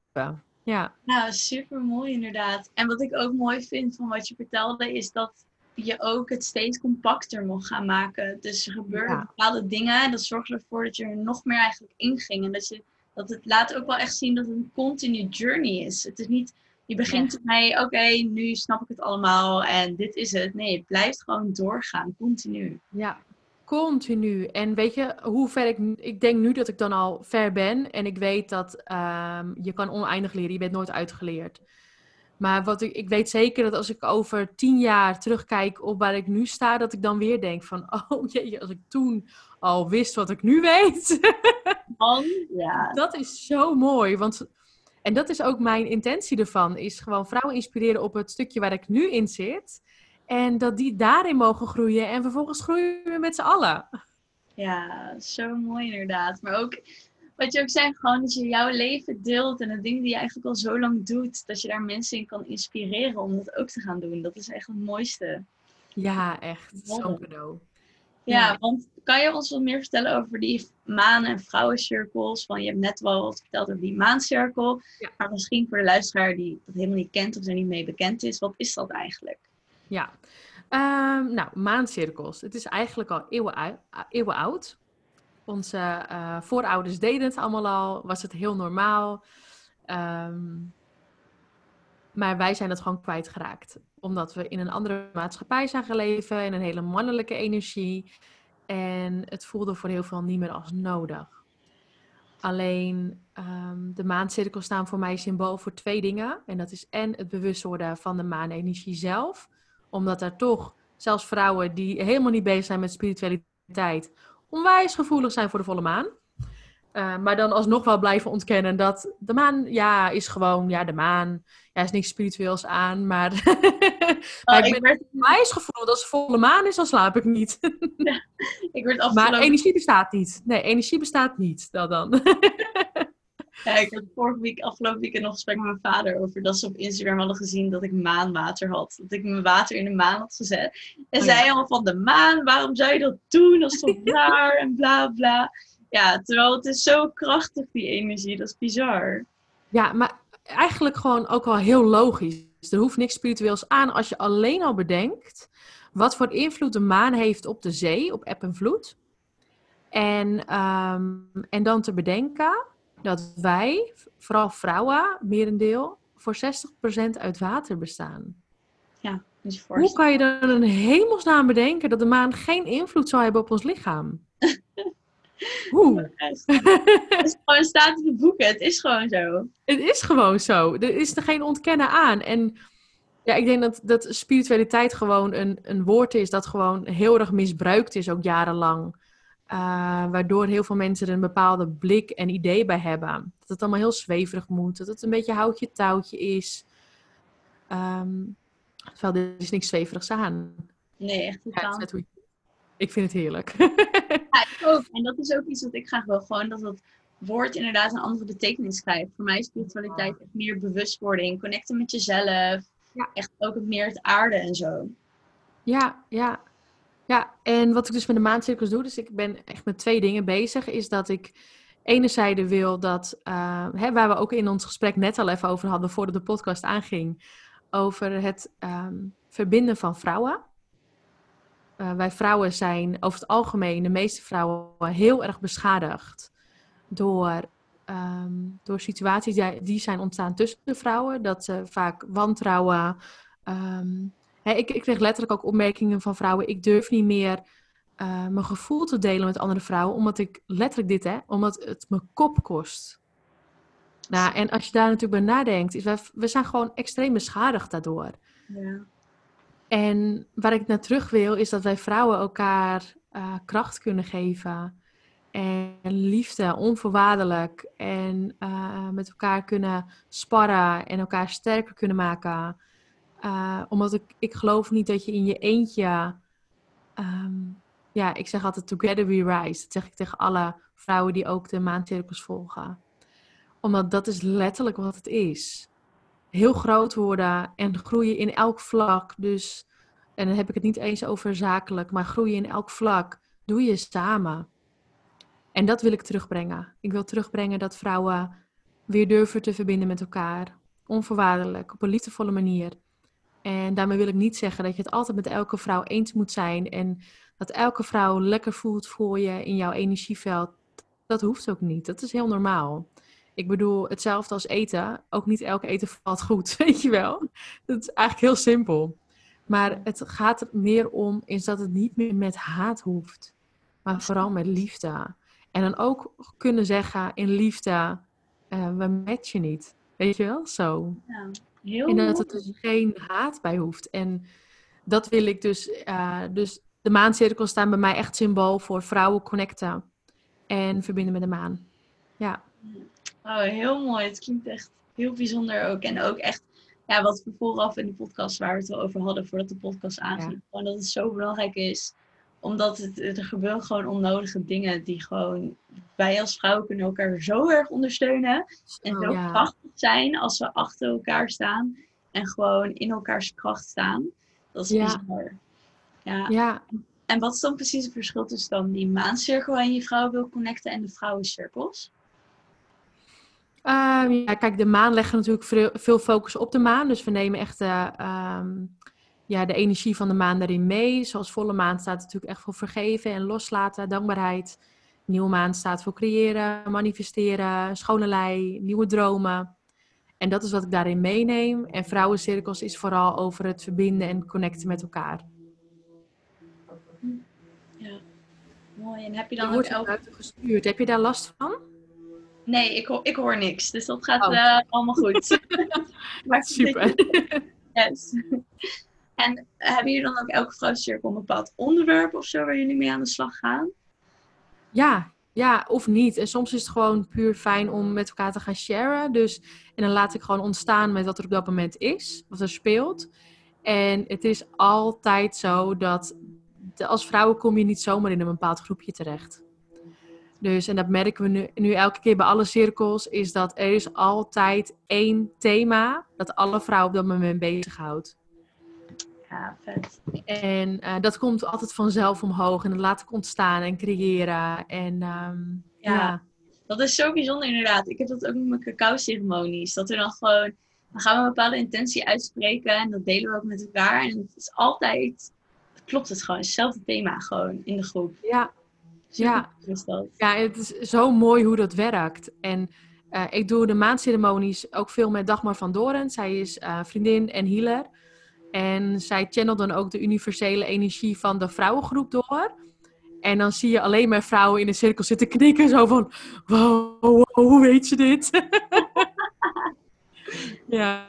[SPEAKER 2] Ja.
[SPEAKER 1] Nou, super mooi inderdaad. En wat ik ook mooi vind van wat je vertelde, is dat je ook het steeds compacter mocht gaan maken. Dus er gebeurden bepaalde dingen en dat zorgde ervoor dat je er nog meer eigenlijk inging. En dat, je, dat het laat ook wel echt zien dat het een continue journey is. Het is niet je begint ja. mee, oké, nu snap ik het allemaal en dit is het. Nee, het blijft gewoon doorgaan, continu.
[SPEAKER 2] Ja, continu. En weet je, hoe ver ik... Ik denk nu dat ik dan al ver ben en ik weet dat ehm, je kan oneindig leren. Je bent nooit uitgeleerd. Maar wat ik, ik weet zeker dat als ik over tien jaar terugkijk op waar ik nu sta, dat ik dan weer denk van, oh jeetje, als ik toen al wist wat ik nu weet.
[SPEAKER 1] Man, ja.
[SPEAKER 2] Dat is zo mooi, want en dat is ook mijn intentie ervan. Is gewoon vrouwen inspireren op het stukje waar ik nu in zit. En dat die daarin mogen groeien. En vervolgens groeien we met z'n allen.
[SPEAKER 1] Ja, zo mooi inderdaad. Maar ook wat je ook zei, gewoon dat je jouw leven deelt. En de dingen die je eigenlijk al zo lang doet. Dat je daar mensen in kan inspireren om dat ook te gaan doen. Dat is echt het mooiste.
[SPEAKER 2] Ja, echt. Zo'n cadeau.
[SPEAKER 1] Ja, want kan je ons wat meer vertellen over die maan- en vrouwencirkels? Van, je hebt net wel wat verteld over die maancirkel. Maar misschien voor de luisteraar die dat helemaal niet kent of er niet mee bekend is. Wat is dat eigenlijk?
[SPEAKER 2] Ja, um, nou, maancirkels. Het is eigenlijk al eeuwen, eeuwen oud. Onze uh, voorouders deden het allemaal al. Was het heel normaal. Um, maar wij zijn het gewoon kwijtgeraakt. Omdat we in een andere maatschappij zijn geleven, in een hele mannelijke energie. En het voelde voor heel veel niet meer als nodig. Alleen um, de maancirkels staan voor mij symbool voor twee dingen. En dat is en het bewust worden van de maanenergie zelf. Omdat er toch, zelfs vrouwen die helemaal niet bezig zijn met spiritualiteit, onwijs gevoelig zijn voor de volle maan. Uh, maar dan alsnog wel blijven ontkennen dat de maan, ja, is gewoon, ja, de maan, ja, is niks spiritueels aan, maar, maar oh, ik, ben werd... gevoel als volle maan is, dan slaap ik niet. ja, ik werd afgelopen... Maar energie bestaat niet. Nee, energie bestaat niet, dat dan.
[SPEAKER 1] ja, ik had vorige week, afgelopen week nog gesprek met mijn vader over dat ze op Instagram hadden gezien dat ik maanwater had. Dat ik mijn water in de maan had gezet. En oh, zij allemaal van de maan, waarom zou je dat doen? Dat is toch raar en bla bla. Ja, terwijl het is zo krachtig, die energie. Dat is bizar.
[SPEAKER 2] Ja, maar eigenlijk gewoon ook wel heel logisch. Er hoeft niks spiritueels aan als je alleen al bedenkt wat voor invloed de maan heeft op de zee, op eb en vloed. En, ehm, en dan te bedenken dat wij, vooral vrouwen, merendeel, voor 60% uit water bestaan.
[SPEAKER 1] Ja, dus
[SPEAKER 2] Hoe kan je dan een hemelsnaam bedenken dat de maan geen invloed zou hebben op ons lichaam?
[SPEAKER 1] Hoe? Het is gewoon staat in de boeken. Het is gewoon zo.
[SPEAKER 2] Het is gewoon zo. Er is er geen ontkennen aan. En ja, ik denk dat, dat spiritualiteit gewoon een, een woord is dat gewoon heel erg misbruikt is, ook jarenlang. Uh, waardoor heel veel mensen er een bepaalde blik en idee bij hebben. Dat het allemaal heel zweverig moet. Dat het een beetje houtje touwtje is. Um, terwijl er is niks zweverigs aan.
[SPEAKER 1] Nee, echt totaal. Ja,
[SPEAKER 2] ik vind het heerlijk.
[SPEAKER 1] ja, ik ook. En dat is ook iets wat ik graag wil. Gewoon dat het woord inderdaad een andere betekenis krijgt. Voor mij is spiritualiteit echt meer bewustwording. Connecten met jezelf. Ja. Echt ook meer het aarde en zo.
[SPEAKER 2] Ja, ja. Ja, en wat ik dus met de maandcirkels doe, dus ik ben echt met twee dingen bezig, is dat ik enerzijds wil dat, uh, hè, waar we ook in ons gesprek net al even over hadden voordat de podcast aanging, over het um, verbinden van vrouwen. Uh, wij vrouwen zijn over het algemeen, de meeste vrouwen, heel erg beschadigd door, um, door situaties die, zijn ontstaan tussen de vrouwen. Dat ze vaak wantrouwen. Um, hè, ik, ik kreeg letterlijk ook opmerkingen van vrouwen: ik durf niet meer uh, mijn gevoel te delen met andere vrouwen, omdat ik letterlijk dit, hè, omdat het me kop kost. Nou, en als je daar natuurlijk bij nadenkt, is we, we zijn gewoon extreem beschadigd daardoor. Ja. En waar ik naar terug wil, is dat wij vrouwen elkaar uh, kracht kunnen geven. En liefde, onvoorwaardelijk. En uh, met elkaar kunnen sparren en elkaar sterker kunnen maken. Uh, omdat ik, ik geloof niet dat je in je eentje um, ja, ik zeg altijd together we rise. Dat zeg ik tegen alle vrouwen die ook de maandcirkels volgen. Omdat dat is letterlijk wat het is. Heel groot worden en groeien in elk vlak. Dus, en dan heb ik het niet eens over zakelijk, maar groeien in elk vlak doe je samen. En dat wil ik terugbrengen. Ik wil terugbrengen dat vrouwen weer durven te verbinden met elkaar. Onvoorwaardelijk, op een liefdevolle manier. En daarmee wil ik niet zeggen dat je het altijd met elke vrouw eens moet zijn en dat elke vrouw lekker voelt voor je in jouw energieveld. Dat hoeft ook niet. Dat is heel normaal. Ik bedoel, hetzelfde als eten. Ook niet elke eten valt goed, weet je wel. Dat is eigenlijk heel simpel. Maar het gaat er meer om is dat het niet meer met haat hoeft. Maar vooral met liefde. En dan ook kunnen zeggen in liefde, uh, we matchen niet. Weet je wel, zo. Ja, heel en dat er dus geen haat bij hoeft. En dat wil ik dus, uh, dus de maancirkels staan bij mij echt symbool voor vrouwen connecten en verbinden met de maan. Ja.
[SPEAKER 1] Oh, heel mooi. Het klinkt echt heel bijzonder ook. En ook echt, ja, wat we vooraf in de podcast waar we het al over hadden voordat de podcast aanging. Gewoon dat het zo belangrijk is. Omdat het, er gebeuren gewoon onnodige dingen die gewoon wij als vrouwen kunnen elkaar zo erg ondersteunen. en zo krachtig zijn als we achter elkaar staan. En gewoon in elkaars kracht staan. Dat is ja. bijzonder. Ja. ja. En wat is dan precies het verschil tussen dan die maancirkel en je vrouw wil connecten en de vrouwencirkels?
[SPEAKER 2] Um, ja, kijk, de maan legt natuurlijk veel focus op de maan. Dus we nemen echt uh, um, ja, de energie van de maan daarin mee. Zoals volle maan staat natuurlijk echt voor vergeven en loslaten, dankbaarheid. Nieuwe maan staat voor creëren, manifesteren, schone lei, nieuwe dromen. En dat is wat ik daarin meeneem. En vrouwencirkels is vooral over het verbinden en connecten met elkaar.
[SPEAKER 1] mooi. En heb je dan je ook elke...
[SPEAKER 2] gestuurd. Heb je daar last van?
[SPEAKER 1] Nee, ik hoor, ik hoor niks. Dus dat gaat oh. uh, allemaal goed.
[SPEAKER 2] maar Super.
[SPEAKER 1] yes. En hebben jullie dan ook elke vrouwcirkel een bepaald onderwerp of zo waar jullie mee aan de slag gaan?
[SPEAKER 2] Ja, ja, of niet. En soms is het gewoon puur fijn om met elkaar te gaan sharen. Dus, en dan laat ik gewoon ontstaan met wat er op dat moment is, wat er speelt. En het is altijd zo dat als vrouwen kom je niet zomaar in een bepaald groepje terecht. Dus, en dat merken we nu, nu elke keer bij alle cirkels, is dat er is altijd één thema dat alle vrouwen op dat moment bezighoudt.
[SPEAKER 1] Ja, vet.
[SPEAKER 2] En uh, dat komt altijd vanzelf omhoog en dat laat ik ontstaan en creëren. En um, ja. ja.
[SPEAKER 1] Dat is zo bijzonder inderdaad. Ik heb dat ook met mijn cacao-ceremonies. Dat we dan gewoon, dan gaan we een bepaalde intentie uitspreken en dat delen we ook met elkaar. En het is altijd klopt het gewoon. Hetzelfde thema gewoon in de groep.
[SPEAKER 2] Ja, ja. ja het is zo mooi hoe dat werkt. En uh, ik doe de maandceremonies ook veel met Dagmar van Doren. Zij is uh, vriendin en healer. En zij channelt dan ook de universele energie van de vrouwengroep door. En dan zie je alleen maar vrouwen in een cirkel zitten knikken. Zo van, wow, wow hoe weet je dit?
[SPEAKER 1] ja.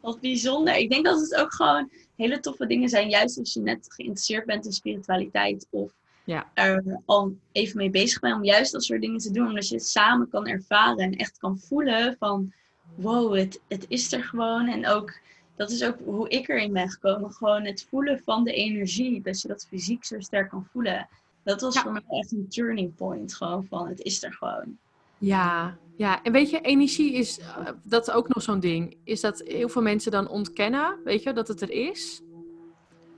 [SPEAKER 1] Wat bijzonder. Ik denk dat het ook gewoon hele toffe dingen zijn. Juist als je net geïnteresseerd bent in spiritualiteit of ja. er al even mee bezig bent. Om juist dat soort dingen te doen. Omdat je het samen kan ervaren en echt kan voelen van wow, het, het is er gewoon. En ook, dat is ook hoe ik erin ben gekomen. Gewoon het voelen van de energie. Dat je dat fysiek zo sterk kan voelen. Dat was voor mij echt een turning point. Gewoon van het is er gewoon.
[SPEAKER 2] Ja, ja, en weet je, energie is, uh, dat ook nog zo'n ding, is dat heel veel mensen dan ontkennen, weet je, dat het er is.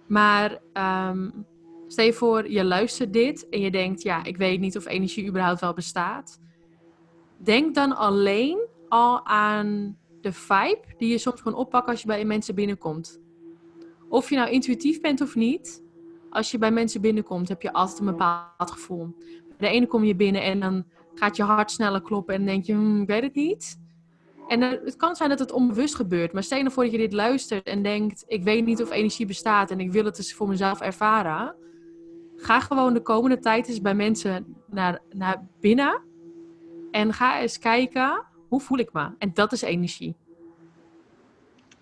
[SPEAKER 2] Maar um, stel je voor, je luistert dit en je denkt, ja, ik weet niet of energie überhaupt wel bestaat. denk dan alleen al aan de vibe die je soms gewoon oppakt als je bij mensen binnenkomt. Of je nou intuïtief bent of niet, als je bij mensen binnenkomt, heb je altijd een bepaald gevoel. Bij de ene kom je binnen en dan gaat je hart sneller kloppen en denk je, hm, ik weet het niet. En uh, het kan zijn dat het onbewust gebeurt, maar stel je voor dat je dit luistert en denkt, ik weet niet of energie bestaat en ik wil het dus voor mezelf ervaren. Ga gewoon de komende tijd eens bij mensen naar, naar binnen en ga eens kijken, hoe voel ik me? En dat is energie.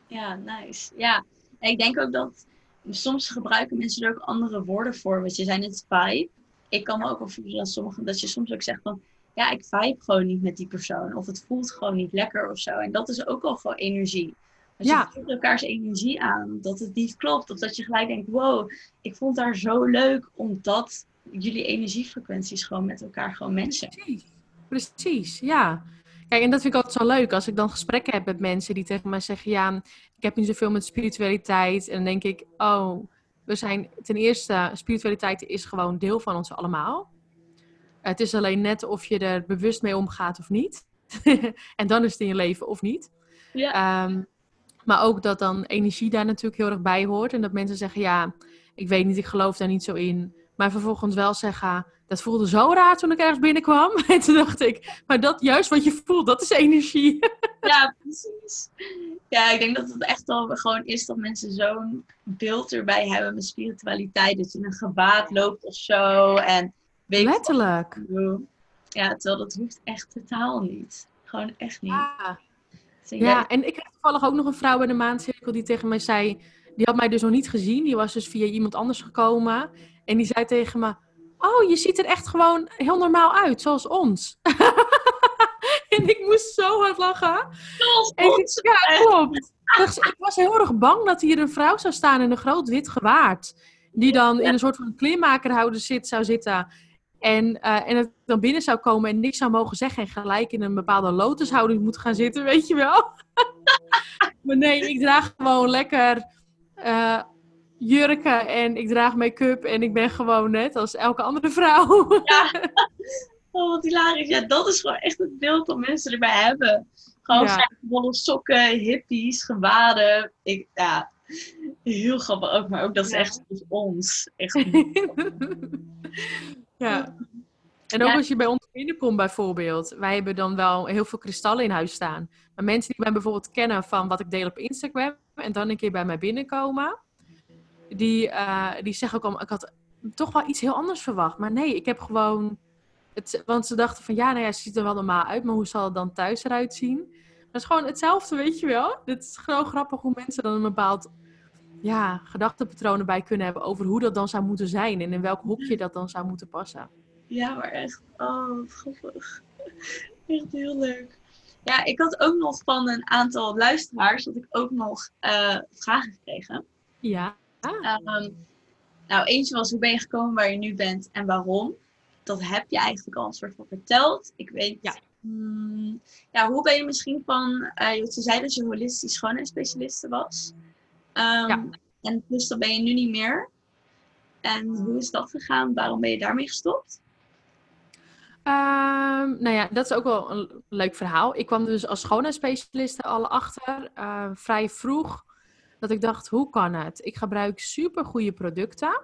[SPEAKER 1] Ja, nice. Ja, ik denk ook dat soms gebruiken mensen er ook andere woorden voor. Want je zei net vibe. Ik kan me ook wel voorstellen dat, sommige, dat je soms ook zegt van... Ja, ik vibe gewoon niet met die persoon. Of het voelt gewoon niet lekker of zo. En dat is ook al gewoon energie. Ja. je voelt elkaars energie aan, dat het niet klopt. Of dat je gelijk denkt, wow, ik vond haar zo leuk. Omdat jullie energiefrequenties gewoon met elkaar gewoon mensen.
[SPEAKER 2] Precies, Precies ja. Kijk, en dat vind ik altijd zo leuk. Als ik dan gesprekken heb met mensen die tegen mij zeggen... ja, ik heb niet zoveel met spiritualiteit. En dan denk ik, oh, we zijn ten eerste... spiritualiteit is gewoon deel van ons allemaal. Het is alleen net of je er bewust mee omgaat of niet. en dan is het in je leven of niet. Ja. Ehm, maar ook dat dan energie daar natuurlijk heel erg bij hoort. En dat mensen zeggen, ja, ik weet niet, ik geloof daar niet zo in. Maar vervolgens wel zeggen, dat voelde zo raar toen ik ergens binnenkwam. En toen dacht ik, maar dat juist wat je voelt, dat is energie.
[SPEAKER 1] Ja, precies. Ja, ik denk dat het echt al gewoon is dat mensen zo'n beeld erbij hebben met spiritualiteit. Dat je in een gewaad loopt of zo. En
[SPEAKER 2] weet Letterlijk.
[SPEAKER 1] Ja, terwijl dat hoeft echt totaal niet. Gewoon echt niet.
[SPEAKER 2] Ja, ja en ik heb toevallig ook nog een vrouw in de maandcirkel die tegen mij zei... Die had mij dus nog niet gezien. Die was dus via iemand anders gekomen. En die zei tegen me oh, je ziet er echt gewoon heel normaal uit, zoals ons. en ik moest zo hard lachen.
[SPEAKER 1] Zoals ons?
[SPEAKER 2] Ja, klopt. Dus ik was heel erg bang dat hier een vrouw zou staan in een groot wit gewaad. Die dan in een soort van kleermakerhouder zit, zou zitten. En, uh, en het dan binnen zou komen en niks zou mogen zeggen. En gelijk in een bepaalde lotushouding moet gaan zitten, weet je wel. maar nee, ik draag gewoon lekker uh, jurken en ik draag make-up en ik ben gewoon net als elke andere vrouw. Ja.
[SPEAKER 1] Oh, wat hilarisch. Ja, dat is gewoon echt het beeld dat mensen erbij hebben. Gewoon ja. volle sokken, hippies, gewaden. Ik, ja, heel grappig ook, maar ook dat is echt ons. Echt.
[SPEAKER 2] ja. En ook als je bij ons binnenkomt bijvoorbeeld. Wij hebben dan wel heel veel kristallen in huis staan. Maar mensen die mij bijvoorbeeld kennen van wat ik deel op Instagram. En dan een keer bij mij binnenkomen die, uh, die zeggen ook al, ik had toch wel iets heel anders verwacht. Maar nee, ik heb gewoon... Het, want ze dachten van, ja, nou ja, ze ziet er wel normaal uit, maar hoe zal het dan thuis eruit zien? Dat is gewoon hetzelfde, weet je wel? Het is gewoon grappig hoe mensen dan een bepaald ja, gedachtenpatronen bij kunnen hebben over hoe dat dan zou moeten zijn en in welk hoekje dat dan zou moeten passen.
[SPEAKER 1] Ja, maar echt, oh, grappig. Echt heel leuk. Ja, ik had ook nog van een aantal luisteraars, dat ik ook nog uh, vragen gekregen.
[SPEAKER 2] Ja.
[SPEAKER 1] Ah. nou, eentje was hoe ben je gekomen waar je nu bent en waarom. Dat heb je eigenlijk al een soort van verteld. Ik weet, ja, hmm, ja hoe ben je misschien van, uh, ze zei dat je holistisch schoonheidsspecialiste was. Um, ja. En dus dat ben je nu niet meer. En hoe is dat gegaan? Waarom ben je daarmee gestopt?
[SPEAKER 2] Um, nou ja, dat is ook wel een leuk verhaal. Ik kwam dus als schoonheidsspecialiste al achter, uh, vrij vroeg. Dat ik dacht, hoe kan het? Ik gebruik super goede producten.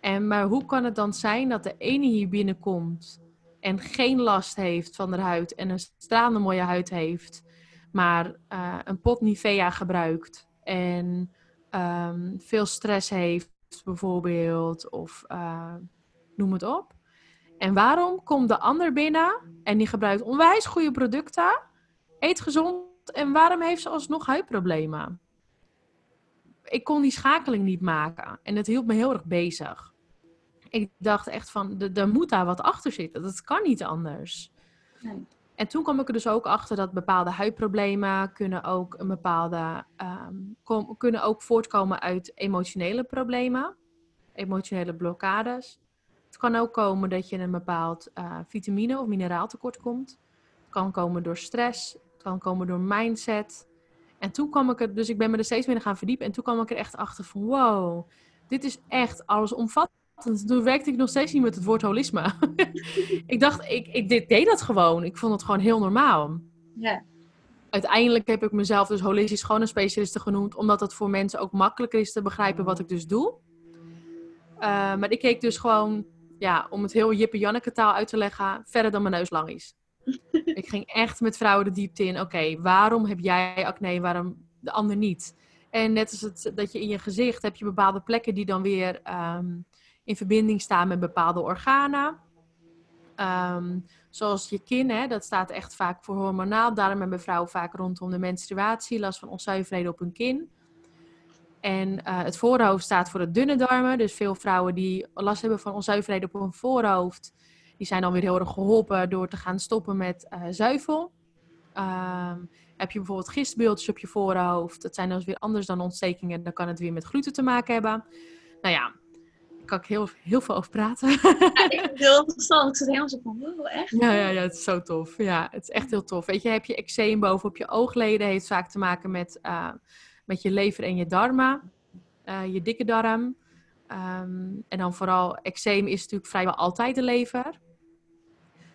[SPEAKER 2] En, maar hoe kan het dan zijn dat de ene hier binnenkomt en geen last heeft van de huid en een stralende mooie huid heeft, maar uh, een pot Nivea gebruikt en um, veel stress heeft bijvoorbeeld, of uh, noem het op. En waarom komt de ander binnen en die gebruikt onwijs goede producten, eet gezond en waarom heeft ze alsnog huidproblemen? ik kon die schakeling niet maken. En het hield me heel erg bezig. Ik dacht echt van, er moet daar wat achter zitten. Dat kan niet anders. Nee. En toen kwam ik er dus ook achter dat bepaalde huidproblemen kunnen ook een bepaalde um, kunnen ook voortkomen uit emotionele problemen, emotionele blokkades. Het kan ook komen dat je een bepaald uh, vitamine of mineraaltekort komt. Het kan komen door stress. Het kan komen door mindset. En toen kwam ik er, dus ik ben me er steeds meer gaan verdiepen. En toen kwam ik er echt achter van, wow, dit is echt allesomvattend. En toen werkte ik nog steeds niet met het woord holisme. ik dacht, ik, ik deed dat gewoon. Ik vond het gewoon heel normaal.
[SPEAKER 1] Ja.
[SPEAKER 2] Uiteindelijk heb ik mezelf dus holistisch gewoon een specialiste genoemd, omdat het voor mensen ook makkelijker is te begrijpen wat ik dus doe. Uh, maar ik keek dus gewoon, ja, om het heel Jippe Janneke taal uit te leggen, verder dan mijn neus lang is. ik ging echt met vrouwen de diepte in. Oké, waarom heb jij acne, waarom de ander niet? En net als het, dat je in je gezicht heb je bepaalde plekken die dan weer um, in verbinding staan met bepaalde organen. Um, zoals je kin, hè, dat staat echt vaak voor hormonaal. Daarom hebben vrouwen vaak rondom de menstruatie last van onzuiverheden op hun kin. En uh, het voorhoofd staat voor de dunne darmen. Dus veel vrouwen die last hebben van onzuiverheden op hun voorhoofd, die zijn dan weer heel erg geholpen door te gaan stoppen met uh, zuivel. Um, heb je bijvoorbeeld gistbeeldjes op je voorhoofd, dat zijn dan weer anders dan ontstekingen, dan kan het weer met gluten te maken hebben. Nou ja, kan ik heel, heel veel over praten. Ja,
[SPEAKER 1] ik vind het heel interessant. Ik zit helemaal zo van, wow, echt?
[SPEAKER 2] Ja, ja, ja, het is zo tof. Ja, het is echt heel tof. Weet je, heb je eczeem bovenop je oogleden, heeft vaak te maken met, uh, met je lever en je darmen, uh, je dikke darm. Um, en dan vooral, eczeem is natuurlijk vrijwel altijd de lever.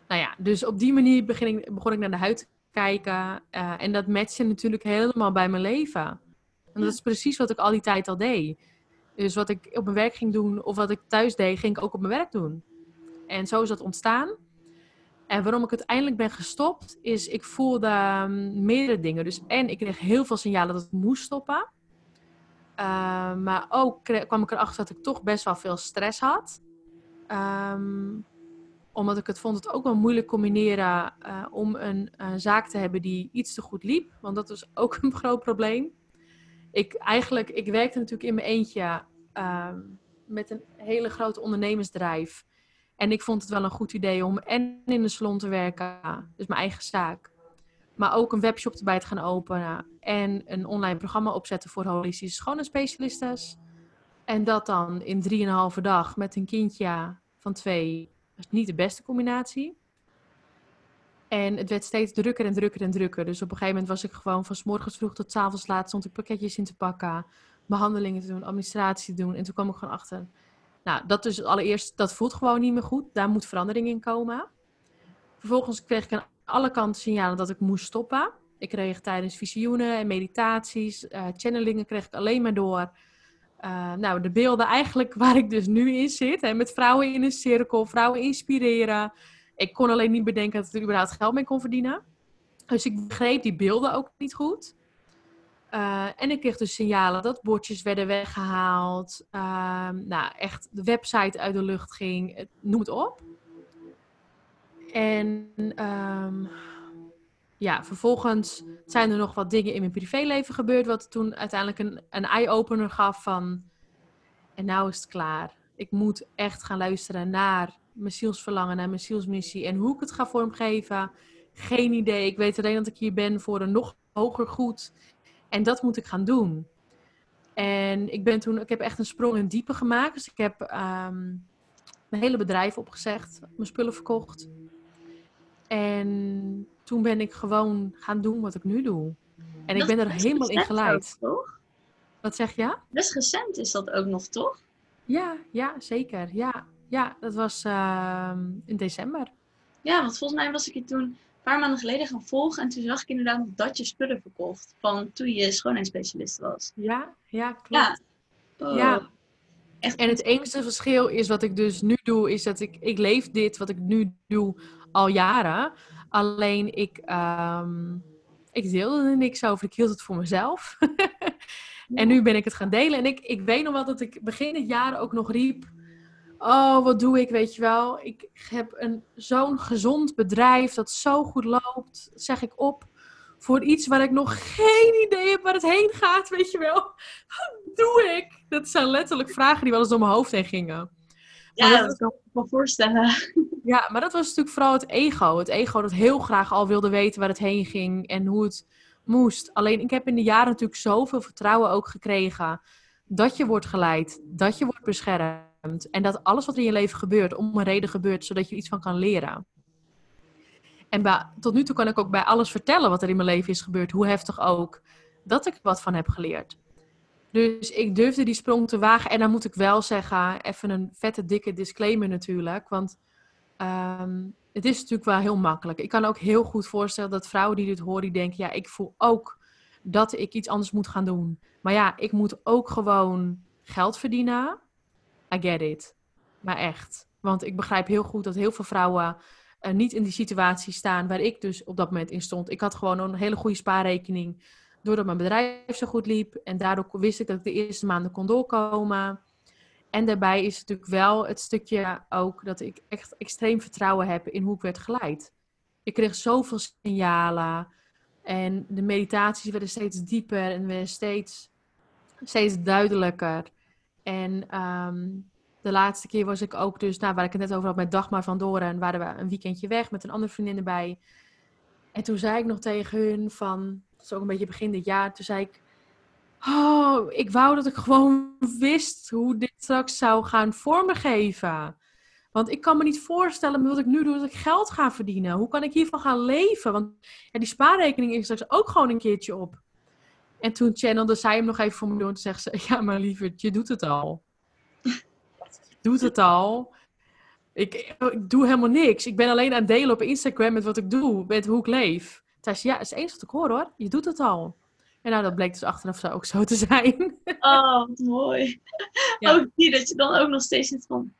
[SPEAKER 2] Nou ja, dus op die manier begin ik, begon ik naar de huid te kijken. Uh, en dat matchte natuurlijk helemaal bij mijn leven. En dat is precies wat ik al die tijd al deed. Dus wat ik op mijn werk ging doen of wat ik thuis deed, ging ik ook op mijn werk doen. En zo is dat ontstaan. En waarom ik uiteindelijk ben gestopt, is ik voelde um, meerdere dingen. Dus en ik kreeg heel veel signalen dat het moest stoppen. Uh, maar ook kwam ik erachter dat ik toch best wel veel stress had. Um, omdat ik het vond het ook wel moeilijk combineren uh, om een, een, zaak te hebben die iets te goed liep. Want dat was ook een groot probleem ik eigenlijk, ik werkte natuurlijk in mijn eentje uh, met een hele grote ondernemersdrijf. En ik vond het wel een goed idee om en in de salon te werken, dus mijn eigen zaak. Maar ook een webshop erbij te gaan openen. En een online programma opzetten voor holistische schoonheidsspecialistes. En dat dan in drieënhalve dag met een kindje van twee. Dat is niet de beste combinatie. En het werd steeds drukker en drukker en drukker. Dus op een gegeven moment was ik gewoon van s morgens vroeg tot s avonds laat stond ik pakketjes in te pakken, behandelingen te doen, administratie te doen. En toen kwam ik gewoon achter. Nou, dat dus allereerst, dat voelt gewoon niet meer goed. Daar moet verandering in komen. Vervolgens kreeg ik aan alle kanten signalen dat ik moest stoppen. Ik kreeg tijdens visioenen en meditaties, uh, channelingen kreeg ik alleen maar door. Uh, nou, de beelden eigenlijk waar ik dus nu in zit. Hè, met vrouwen in een cirkel, vrouwen inspireren. Ik kon alleen niet bedenken dat ik er überhaupt geld mee kon verdienen. Dus ik begreep die beelden ook niet goed. Uh, en ik kreeg dus signalen dat bordjes werden weggehaald. Uh, nou, echt de website uit de lucht ging. Noem het op. En um, ja, vervolgens zijn er nog wat dingen in mijn privéleven gebeurd. Wat toen uiteindelijk een, een eye-opener gaf van... En nou is het klaar. Ik moet echt gaan luisteren naar mijn zielsverlangen en mijn zielsmissie. En hoe ik het ga vormgeven, geen idee. Ik weet alleen dat ik hier ben voor een nog hoger goed. En dat moet ik gaan doen. En ik ben toen, ik heb echt een sprong in diepe gemaakt. Dus ik heb um, mijn hele bedrijf opgezegd, mijn spullen verkocht. En toen ben ik gewoon gaan doen wat ik nu doe. En ik ben er helemaal in geleid. toch? Wat zeg je?
[SPEAKER 1] Best recent is dat ook nog, toch?
[SPEAKER 2] Ja, ja, zeker. Ja, ja, dat was uh, in december.
[SPEAKER 1] Ja, want volgens mij was ik je toen een paar maanden geleden gaan volgen. En toen zag ik inderdaad dat je spullen verkocht. Van toen je schoonheidsspecialist was.
[SPEAKER 2] Ja, ja klopt. Ja. Oh. ja. Echt en het enige verschil is wat ik dus nu doe, is dat ik, ik leef dit wat ik nu doe al jaren. Alleen ik, um, ik deelde er niks over. Ik hield het voor mezelf. en nu ben ik het gaan delen. En ik, ik weet nog wel dat ik begin het jaar ook nog riep oh, wat doe ik, weet je wel. Ik heb een, zo'n gezond bedrijf dat zo goed loopt, zeg ik op, voor iets waar ik nog geen idee heb waar het heen gaat, weet je wel. Wat doe ik? Dat zijn letterlijk vragen die wel eens door mijn hoofd heen gingen.
[SPEAKER 1] Ja, dat, kan ik me voorstellen.
[SPEAKER 2] Ja, maar dat was natuurlijk vooral het ego. Het ego dat heel graag al wilde weten waar het heen ging en hoe het moest. Alleen ik heb in de jaren natuurlijk zoveel vertrouwen ook gekregen dat je wordt geleid, dat je wordt beschermd en dat alles wat er in je leven gebeurt, om een reden gebeurt, zodat je iets van kan leren. En tot nu toe kan ik ook bij alles vertellen wat er in mijn leven is gebeurd, hoe heftig ook, dat ik wat van heb geleerd. Dus ik durfde die sprong te wagen. En dan moet ik wel zeggen, even een vette dikke disclaimer natuurlijk. Want ehm, het is natuurlijk wel heel makkelijk. Ik kan ook heel goed voorstellen dat vrouwen die dit horen, die denken, ja, ik voel ook dat ik iets anders moet gaan doen. Maar ja, ik moet ook gewoon geld verdienen. I get it. Maar echt. Want ik begrijp heel goed dat heel veel vrouwen uh, niet in die situatie staan waar ik dus op dat moment in stond. Ik had gewoon een hele goede spaarrekening doordat mijn bedrijf zo goed liep. En daardoor wist ik dat ik de eerste maanden kon doorkomen. En daarbij is natuurlijk wel het stukje ook dat ik echt extreem vertrouwen heb in hoe ik werd geleid. Ik kreeg zoveel signalen. En de meditaties werden steeds dieper en werden steeds, steeds duidelijker. En ehm, de laatste keer was ik ook dus, nou, waar ik het net over had met Dagmar van Doren, waren we een weekendje weg met een andere vriendin erbij. En toen zei ik nog tegen hun van, dat is ook een beetje begin dit jaar, toen zei ik, oh, ik wou dat ik gewoon wist hoe dit straks zou gaan vormgeven. Want ik kan me niet voorstellen wat ik nu doe, dat ik geld ga verdienen. Hoe kan ik hiervan gaan leven? Want ja, die spaarrekening is straks ook gewoon een keertje op. En toen channelde zij hem nog even voor me door en zegt ze, ja maar lieverd, je doet het al. je doet het al. Ik, ik doe helemaal niks. Ik ben alleen aan het delen op Instagram met wat ik doe, met hoe ik leef. Toen zei ja, is eens wat ik hoor hoor. Je doet het al. En nou, dat bleek dus achteraf zo ook zo te zijn.
[SPEAKER 1] Oh, mooi. Ook die, dat je dan ook nog steeds zit van,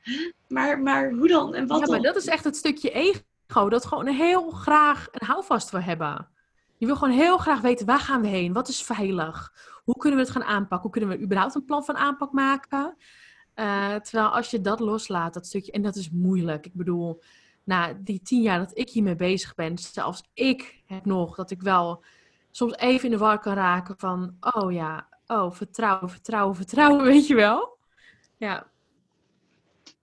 [SPEAKER 1] maar, maar hoe dan en wat
[SPEAKER 2] ja,
[SPEAKER 1] dan?
[SPEAKER 2] maar dat is echt het stukje ego, dat gewoon heel graag een houvast wil hebben. Je wil gewoon heel graag weten, waar gaan we heen? Wat is veilig? Hoe kunnen we het gaan aanpakken? Hoe kunnen we überhaupt een plan van aanpak maken? Uh, terwijl als je dat loslaat, dat stukje, en dat is moeilijk. Ik bedoel, na die tien jaar dat ik hiermee bezig ben, zelfs ik heb nog dat ik wel soms even in de war kan raken van, oh ja, oh, vertrouwen, vertrouwen, vertrouwen, weet je wel? Ja.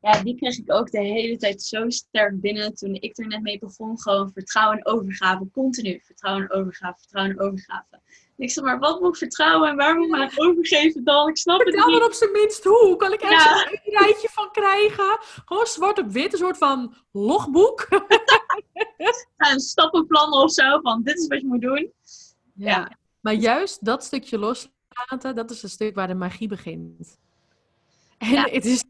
[SPEAKER 1] Ja, die kreeg ik ook de hele tijd zo sterk binnen toen ik er net mee begon. Gewoon vertrouwen en overgave, continu. Vertrouwen en overgave, vertrouwen en overgave. ik zeg maar, wat moet ik vertrouwen en waar moet ik me overgeven dan? Ik snap
[SPEAKER 2] het
[SPEAKER 1] niet.
[SPEAKER 2] dan op zijn minst hoe. Kan ik ergens ja. een rijtje van krijgen? Gewoon zwart op wit, een soort van logboek.
[SPEAKER 1] een stappenplan of zo, van dit is wat je moet doen.
[SPEAKER 2] Ja. Maar juist dat stukje loslaten, dat is een stuk waar de magie begint. En het is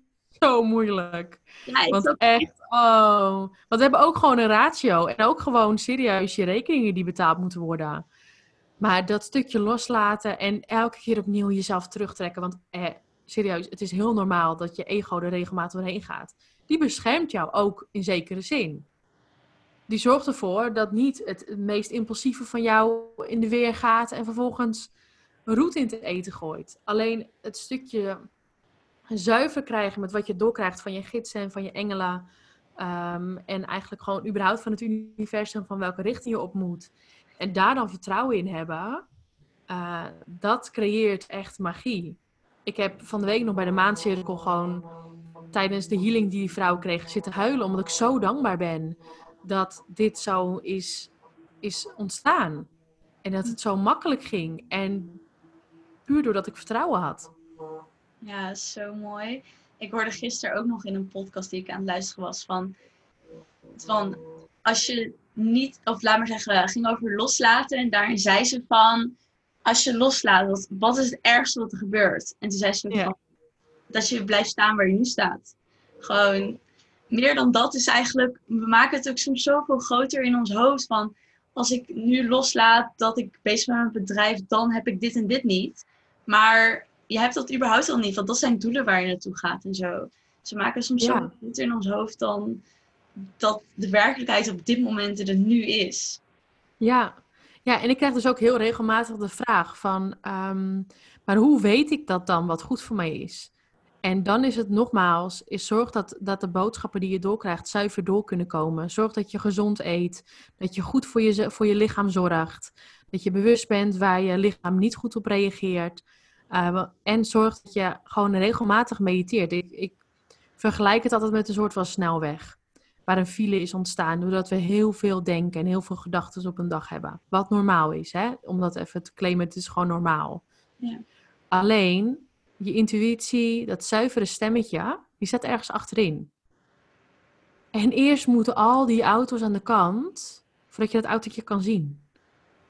[SPEAKER 2] zo moeilijk.
[SPEAKER 1] Ja,
[SPEAKER 2] want echt, oh. Want we hebben ook gewoon een ratio. En ook gewoon serieus je rekeningen die betaald moeten worden. Maar dat stukje loslaten en elke keer opnieuw jezelf terugtrekken. Want eh, serieus, het is heel normaal dat je ego er regelmatig doorheen gaat. Die beschermt jou ook in zekere zin die zorgt ervoor dat niet het meest impulsieve van jou in de weer gaat en vervolgens roet in te eten gooit. Alleen het stukje zuiver krijgen met wat je doorkrijgt van je gidsen en van je engelen. Ehm, en eigenlijk gewoon überhaupt van het universum van welke richting je op moet. En daar dan vertrouwen in hebben. Uh, dat creëert echt magie. Ik heb van de week nog bij de maancirkel gewoon tijdens de healing die die vrouw kreeg zitten huilen. Omdat ik zo dankbaar ben dat dit zo is, is ontstaan. En dat het zo makkelijk ging. En puur doordat ik vertrouwen had.
[SPEAKER 1] Ja, zo mooi. Ik hoorde gisteren ook nog in een podcast die ik aan het luisteren was van, van als je niet, of laat maar zeggen, ging over loslaten. En daarin zei ze van, als je loslaat, wat, wat is het ergste wat er gebeurt? En toen zei ze van, dat je blijft staan waar je nu staat. Gewoon, meer dan dat is eigenlijk, we maken het ook soms zoveel groter in ons hoofd van als ik nu loslaat dat ik bezig ben met mijn bedrijf, dan heb ik dit en dit niet. Maar je hebt dat überhaupt al niet, want dat zijn doelen waar je naartoe gaat en zo. Ze maken soms ja. zo groter in ons hoofd dan dat de werkelijkheid op dit moment er nu is.
[SPEAKER 2] Ja. ja, en ik krijg dus ook heel regelmatig de vraag van, ehm, maar hoe weet ik dat dan wat goed voor mij is? En dan is het nogmaals, is zorg dat, dat de boodschappen die je doorkrijgt zuiver door kunnen komen. Zorg dat je gezond eet, dat je goed voor je, voor je lichaam zorgt, dat je bewust bent waar je lichaam niet goed op reageert. Uh, en zorg dat je gewoon regelmatig mediteert. Ik, ik vergelijk het altijd met een soort van snelweg, waar een file is ontstaan doordat we heel veel denken en heel veel gedachten op een dag hebben. Wat normaal is, hè? om dat even te claimen, het is gewoon normaal. Ja. Alleen je intuïtie, dat zuivere stemmetje, die staat ergens achterin. En eerst moeten al die auto's aan de kant, voordat je dat autootje kan zien.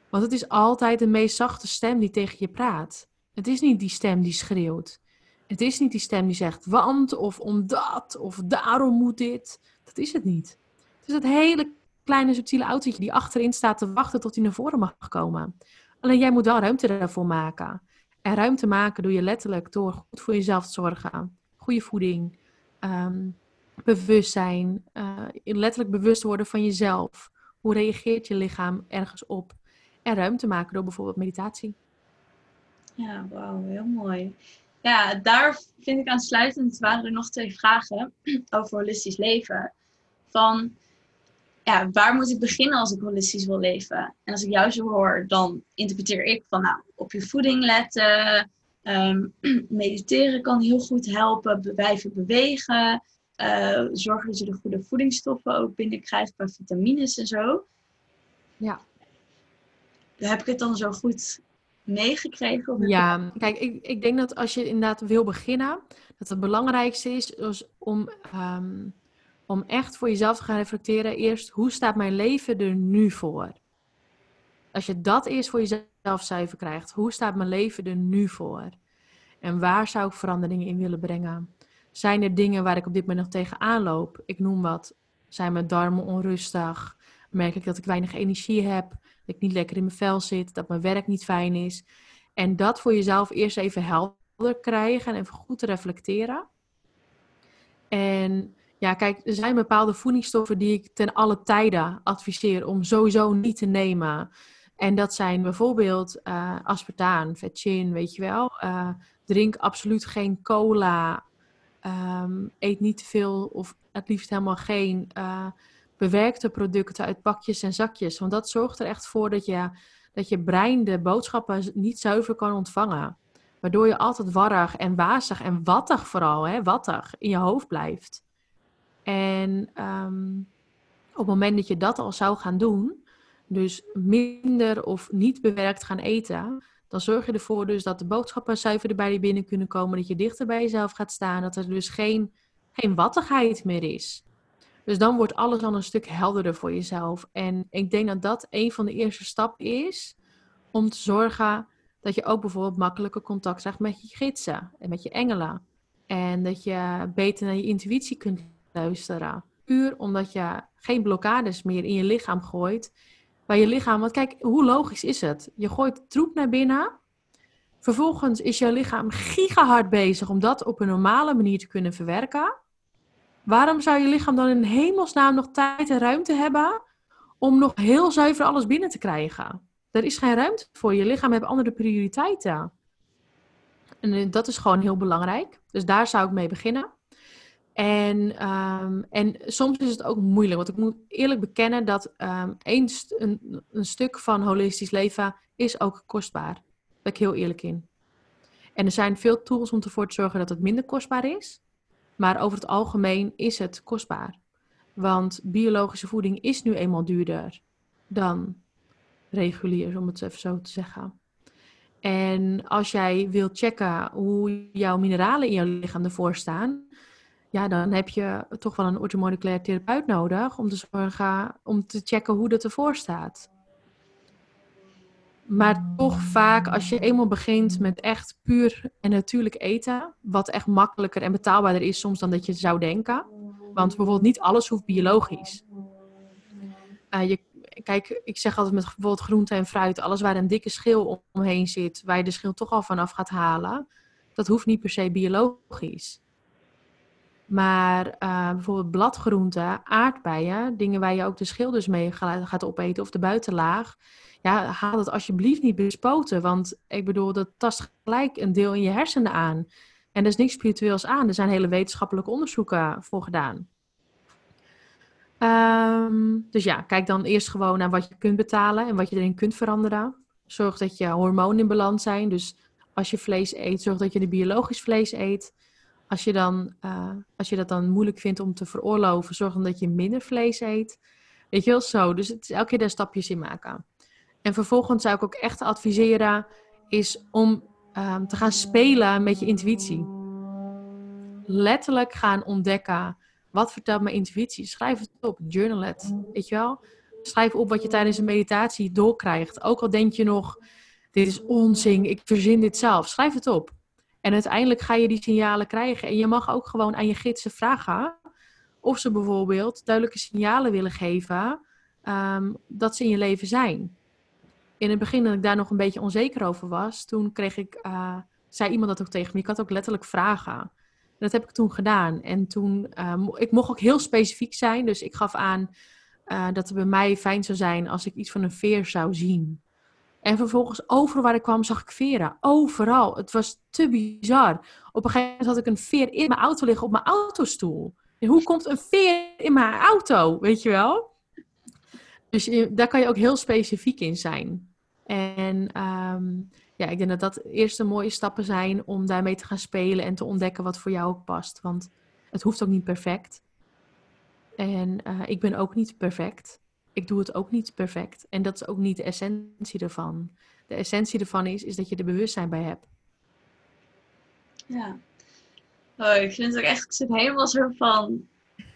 [SPEAKER 2] Want het is altijd de meest zachte stem die tegen je praat. Het is niet die stem die schreeuwt. Het is niet die stem die zegt, want of omdat of daarom moet dit. Dat is het niet. Het is dat hele kleine subtiele autootje die achterin staat te wachten tot hij naar voren mag komen. Alleen jij moet wel ruimte daarvoor maken. En ruimte maken doe je letterlijk door goed voor jezelf te zorgen. Goede voeding, um, bewustzijn, uh, letterlijk bewust worden van jezelf. Hoe reageert je lichaam ergens op? En ruimte maken door bijvoorbeeld meditatie.
[SPEAKER 1] Ja, wauw, heel mooi. Ja, daar vind ik aansluitend waren er nog twee vragen over holistisch leven. Van, ja, waar moet ik beginnen als ik holistisch wil leven? En als ik jou zo hoor, dan interpreteer ik van, nou, op je voeding letten, um, mediteren kan heel goed helpen, blijven bewegen, uh, zorgen dat je de goede voedingsstoffen ook binnenkrijgt qua vitamines en zo.
[SPEAKER 2] Ja.
[SPEAKER 1] Heb ik het dan zo goed meegekregen?
[SPEAKER 2] Ja, kijk, ik, ik denk dat als je inderdaad wil beginnen, dat het belangrijkste is, is om, um, om echt voor jezelf te gaan reflecteren. Eerst, hoe staat mijn leven er nu voor? Als je dat eerst voor jezelf zuiver krijgt, hoe staat mijn leven er nu voor? En waar zou ik veranderingen in willen brengen? Zijn er dingen waar ik op dit moment nog tegenaan loop? Ik noem wat. Zijn mijn darmen onrustig? Merk ik dat ik weinig energie heb? Dat ik niet lekker in mijn vel zit? Dat mijn werk niet fijn is? En dat voor jezelf eerst even helder krijgen en even goed te reflecteren. En ja, kijk, er zijn bepaalde voedingsstoffen die ik ten alle tijden adviseer om sowieso niet te nemen. En dat zijn bijvoorbeeld uh, aspartaan, vetchin, weet je wel. Uh, drink absoluut geen cola, Um, eet niet te veel of het liefst helemaal geen uh, bewerkte producten uit pakjes en zakjes. Want dat zorgt er echt voor dat je, dat je brein de boodschappen niet zuiver kan ontvangen. Waardoor je altijd warrig en wazig en wattig vooral, hè, wattig, in je hoofd blijft. En um, op het moment dat je dat al zou gaan doen, dus minder of niet bewerkt gaan eten, dan zorg je ervoor dus dat de boodschappen zuiver bij je binnen kunnen komen. Dat je dichter bij jezelf gaat staan. Dat er dus geen, geen wattigheid meer is. Dus dan wordt alles al een stuk helderder voor jezelf. En ik denk dat dat een van de eerste stappen is om te zorgen dat je ook bijvoorbeeld makkelijker contact krijgt met je gidsen en met je engelen. En dat je beter naar je intuïtie kunt luisteren. Puur omdat je geen blokkades meer in je lichaam gooit bij je lichaam. Want kijk, hoe logisch is het? Je gooit troep naar binnen. Vervolgens is je lichaam gigahard bezig om dat op een normale manier te kunnen verwerken. Waarom zou je lichaam dan in hemelsnaam nog tijd en ruimte hebben om nog heel zuiver alles binnen te krijgen? Er is geen ruimte voor. Je lichaam heeft andere prioriteiten. En eh, dat is gewoon heel belangrijk. Dus daar zou ik mee beginnen. En, um, en soms is het ook moeilijk, want ik moet eerlijk bekennen dat een, een, een, stuk van holistisch leven is ook kostbaar. Daar ben ik heel eerlijk in. En er zijn veel tools om ervoor te zorgen dat het minder kostbaar is. Maar over het algemeen is het kostbaar. Want biologische voeding is nu eenmaal duurder dan regulier, om het even zo te zeggen. En als jij wilt checken hoe jouw mineralen in jouw lichaam ervoor staan, ja, dan heb je toch wel een orthomoleculair therapeut nodig om te zorgen, om te checken hoe dat ervoor staat. Maar toch vaak, als je eenmaal begint met echt puur en natuurlijk eten, wat echt makkelijker en betaalbaarder is soms dan dat je zou denken. Want bijvoorbeeld niet alles hoeft biologisch. Uh, je, kijk, ik zeg altijd met bijvoorbeeld groente en fruit, alles waar een dikke schil omheen zit, waar je de schil toch al vanaf gaat halen, dat hoeft niet per se biologisch. Maar uh, bijvoorbeeld bladgroenten, aardbeien, dingen waar je ook de schil dus mee gaat opeten of de buitenlaag. Ja, haal het alsjeblieft niet bespoten, want ik bedoel, dat tast gelijk een deel in je hersenen aan. En er is niks spiritueels aan. Er zijn hele wetenschappelijke onderzoeken voor gedaan. Um, dus ja, kijk dan eerst gewoon naar wat je kunt betalen en wat je erin kunt veranderen. Zorg dat je hormonen in balans zijn. Dus als je vlees eet, zorg dat je de biologisch vlees eet. Als je, dan, uh, als je dat dan moeilijk vindt om te veroorloven, zorg dan dat je minder vlees eet. Weet je wel, zo. Dus het is elke keer daar stapjes in maken. En vervolgens zou ik ook echt adviseren, is om um, te gaan spelen met je intuïtie. Letterlijk gaan ontdekken, wat vertelt mijn intuïtie? Schrijf het op, journal het, weet je wel. Schrijf op wat je tijdens een meditatie doorkrijgt. Ook al denk je nog, dit is onzin, ik verzin dit zelf. Schrijf het op. En uiteindelijk ga je die signalen krijgen. En je mag ook gewoon aan je gidsen vragen of ze bijvoorbeeld duidelijke signalen willen geven ehm, dat ze in je leven zijn. In het begin dat ik daar nog een beetje onzeker over was, toen kreeg ik, uh, zei iemand dat ook tegen me, ik had ook letterlijk vragen. En dat heb ik toen gedaan. En toen, uh, ik mocht ook heel specifiek zijn, dus ik gaf aan uh, dat het bij mij fijn zou zijn als ik iets van een veer zou zien. En vervolgens overal waar ik kwam zag ik veren. Overal. Het was te bizar. Op een gegeven moment had ik een veer in mijn auto liggen op mijn autostoel. Hoe komt een veer in mijn auto? Weet je wel? Dus daar kan je ook heel specifiek in zijn. En um, ja, ik denk dat dat eerste mooie stappen zijn om daarmee te gaan spelen en te ontdekken wat voor jou ook past. Want het hoeft ook niet perfect. En uh, ik ben ook niet perfect ik doe het ook niet perfect. En dat is ook niet de essentie ervan. De essentie ervan is, is dat je er bewustzijn bij hebt.
[SPEAKER 1] Ja. Oh, ik vind het ook echt, zit helemaal zo van,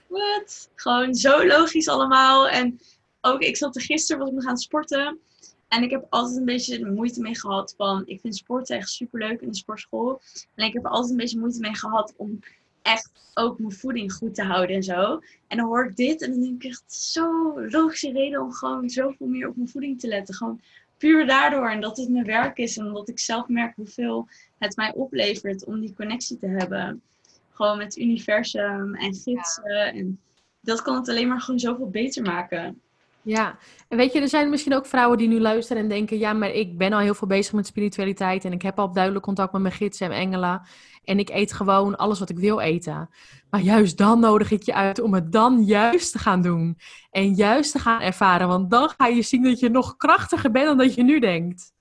[SPEAKER 1] wat? Gewoon zo logisch allemaal. En ook, ik zat er gisteren, was ik nog aan sporten. En ik heb altijd een beetje moeite mee gehad van, ik vind sporten echt superleuk in de sportschool. En ik heb altijd een beetje moeite mee gehad om echt ook mijn voeding goed te houden en zo. En dan hoor ik dit en dan denk ik echt zo logische reden om gewoon zoveel meer op mijn voeding te letten. Gewoon puur daardoor en dat het mijn werk is en omdat ik zelf merk hoeveel het mij oplevert om die connectie te hebben. Gewoon met het universum en gidsen. En dat kan het alleen maar gewoon zoveel beter maken.
[SPEAKER 2] Ja, en weet je, er zijn misschien ook vrouwen die nu luisteren en denken: ja, maar ik ben al heel veel bezig met spiritualiteit en ik heb al duidelijk contact met mijn gidsen en engelen. En ik eet gewoon alles wat ik wil eten. Maar juist dan nodig ik je uit om het dan juist te gaan doen. En juist te gaan ervaren. Want dan ga je zien dat je nog krachtiger bent dan dat je nu denkt.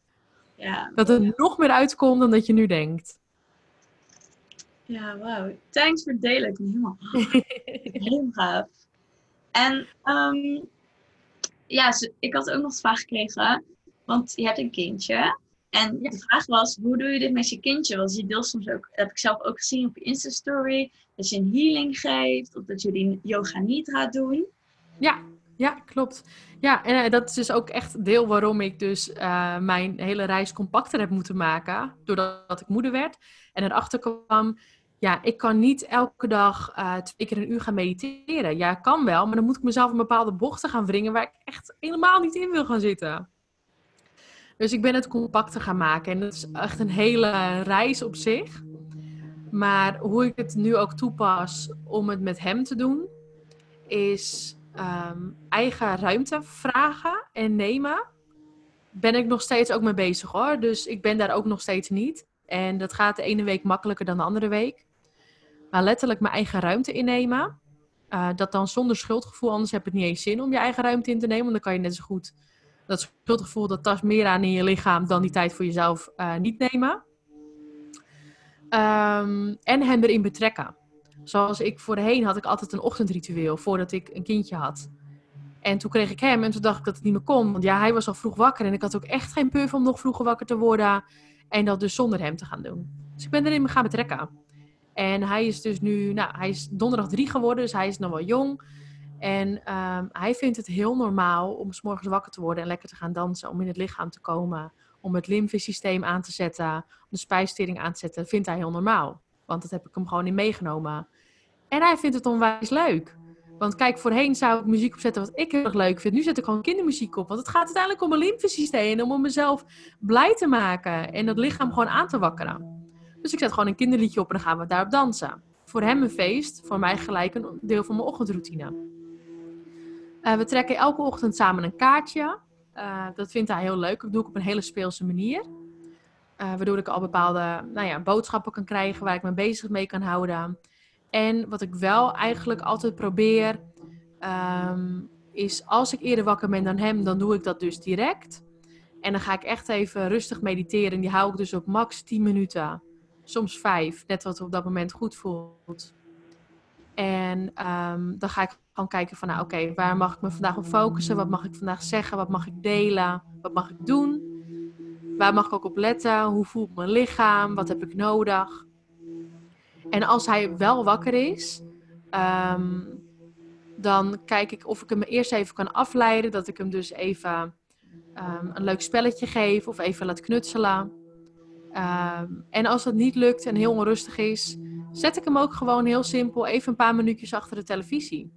[SPEAKER 2] Ja. Dat het nog meer uitkomt dan dat je nu denkt.
[SPEAKER 1] Ja, wauw. Thanks voor het delen. Ik ben helemaal, helemaal gaaf. En um, ja, ik had ook nog de vraag gekregen. Want je hebt een kindje. En de vraag was, hoe doe je dit met je kindje? Want je deelt soms ook, heb ik zelf ook gezien op je Insta-story, dat je een healing geeft of dat je die yoga niet gaat doen.
[SPEAKER 2] Ja, ja, klopt. Ja, en uh, dat is dus ook echt deel waarom ik dus uh, mijn hele reis compacter heb moeten maken, doordat ik moeder werd. En erachter kwam, ja, ik kan niet elke dag uh, twee keer een uur gaan mediteren. Ja, kan wel, maar dan moet ik mezelf een bepaalde bochten gaan wringen waar ik echt helemaal niet in wil gaan zitten. Dus ik ben het compacter gaan maken. En dat is echt een hele reis op zich. Maar hoe ik het nu ook toepas om het met hem te doen, is ehm, eigen ruimte vragen en nemen. Ben ik nog steeds ook mee bezig hoor. Dus ik ben daar ook nog steeds niet. En dat gaat de ene week makkelijker dan de andere week. Maar letterlijk mijn eigen ruimte innemen. Uh, dat dan zonder schuldgevoel, anders heb het niet eens zin om je eigen ruimte in te nemen. Want dan kan je net zo goed dat schuldgevoel, dat tast meer aan in je lichaam dan die tijd voor jezelf uh, niet nemen. Um, en hem erin betrekken. Zoals ik voorheen had ik altijd een ochtendritueel voordat ik een kindje had. En toen kreeg ik hem en toen dacht ik dat het niet meer kon. Want ja, hij was al vroeg wakker en ik had ook echt geen puff om nog vroeger wakker te worden. En dat dus zonder hem te gaan doen. Dus ik ben erin gaan betrekken. En hij is dus nu, nou, hij is donderdag drie geworden, dus hij is nog wel jong. En um, hij vindt het heel normaal om s morgens wakker te worden en lekker te gaan dansen, om in het lichaam te komen, om het lymfesysteem aan te zetten, om de spijsvertering aan te zetten. Vindt hij heel normaal, want dat heb ik hem gewoon in meegenomen. En hij vindt het onwijs leuk. Want kijk, voorheen zou ik muziek opzetten wat ik heel erg leuk vind. Nu zet ik gewoon kindermuziek op. Want het gaat uiteindelijk om mijn lymfesysteem om mezelf blij te maken en het lichaam gewoon aan te wakkeren. Dus ik zet gewoon een kinderliedje op en dan gaan we daarop dansen. Voor hem een feest, voor mij gelijk een deel van mijn ochtendroutine. Uh, we trekken elke ochtend samen een kaartje. Uh, dat vindt hij heel leuk. Dat doe ik op een hele speelse manier. Uh, waardoor ik al bepaalde nou ja, boodschappen kan krijgen waar ik me bezig mee kan houden. En wat ik wel eigenlijk altijd probeer, um, is als ik eerder wakker ben dan hem, dan doe ik dat dus direct. En dan ga ik echt even rustig mediteren. En die hou ik dus op max 10 minuten. Soms 5, net wat op dat moment goed voelt. En um, dan ga ik gewoon kijken van, nou oké, waar mag ik me vandaag op focussen? Wat mag ik vandaag zeggen? Wat mag ik delen? Wat mag ik doen? Waar mag ik ook op letten? Hoe voelt mijn lichaam? Wat heb ik nodig? En als hij wel wakker is, um, dan kijk ik of ik hem eerst even kan afleiden. Dat ik hem dus even ehm, een leuk spelletje geef of even laat knutselen. Ehm, en als dat niet lukt en heel onrustig is, zet ik hem ook gewoon heel simpel even een paar minuutjes achter de televisie.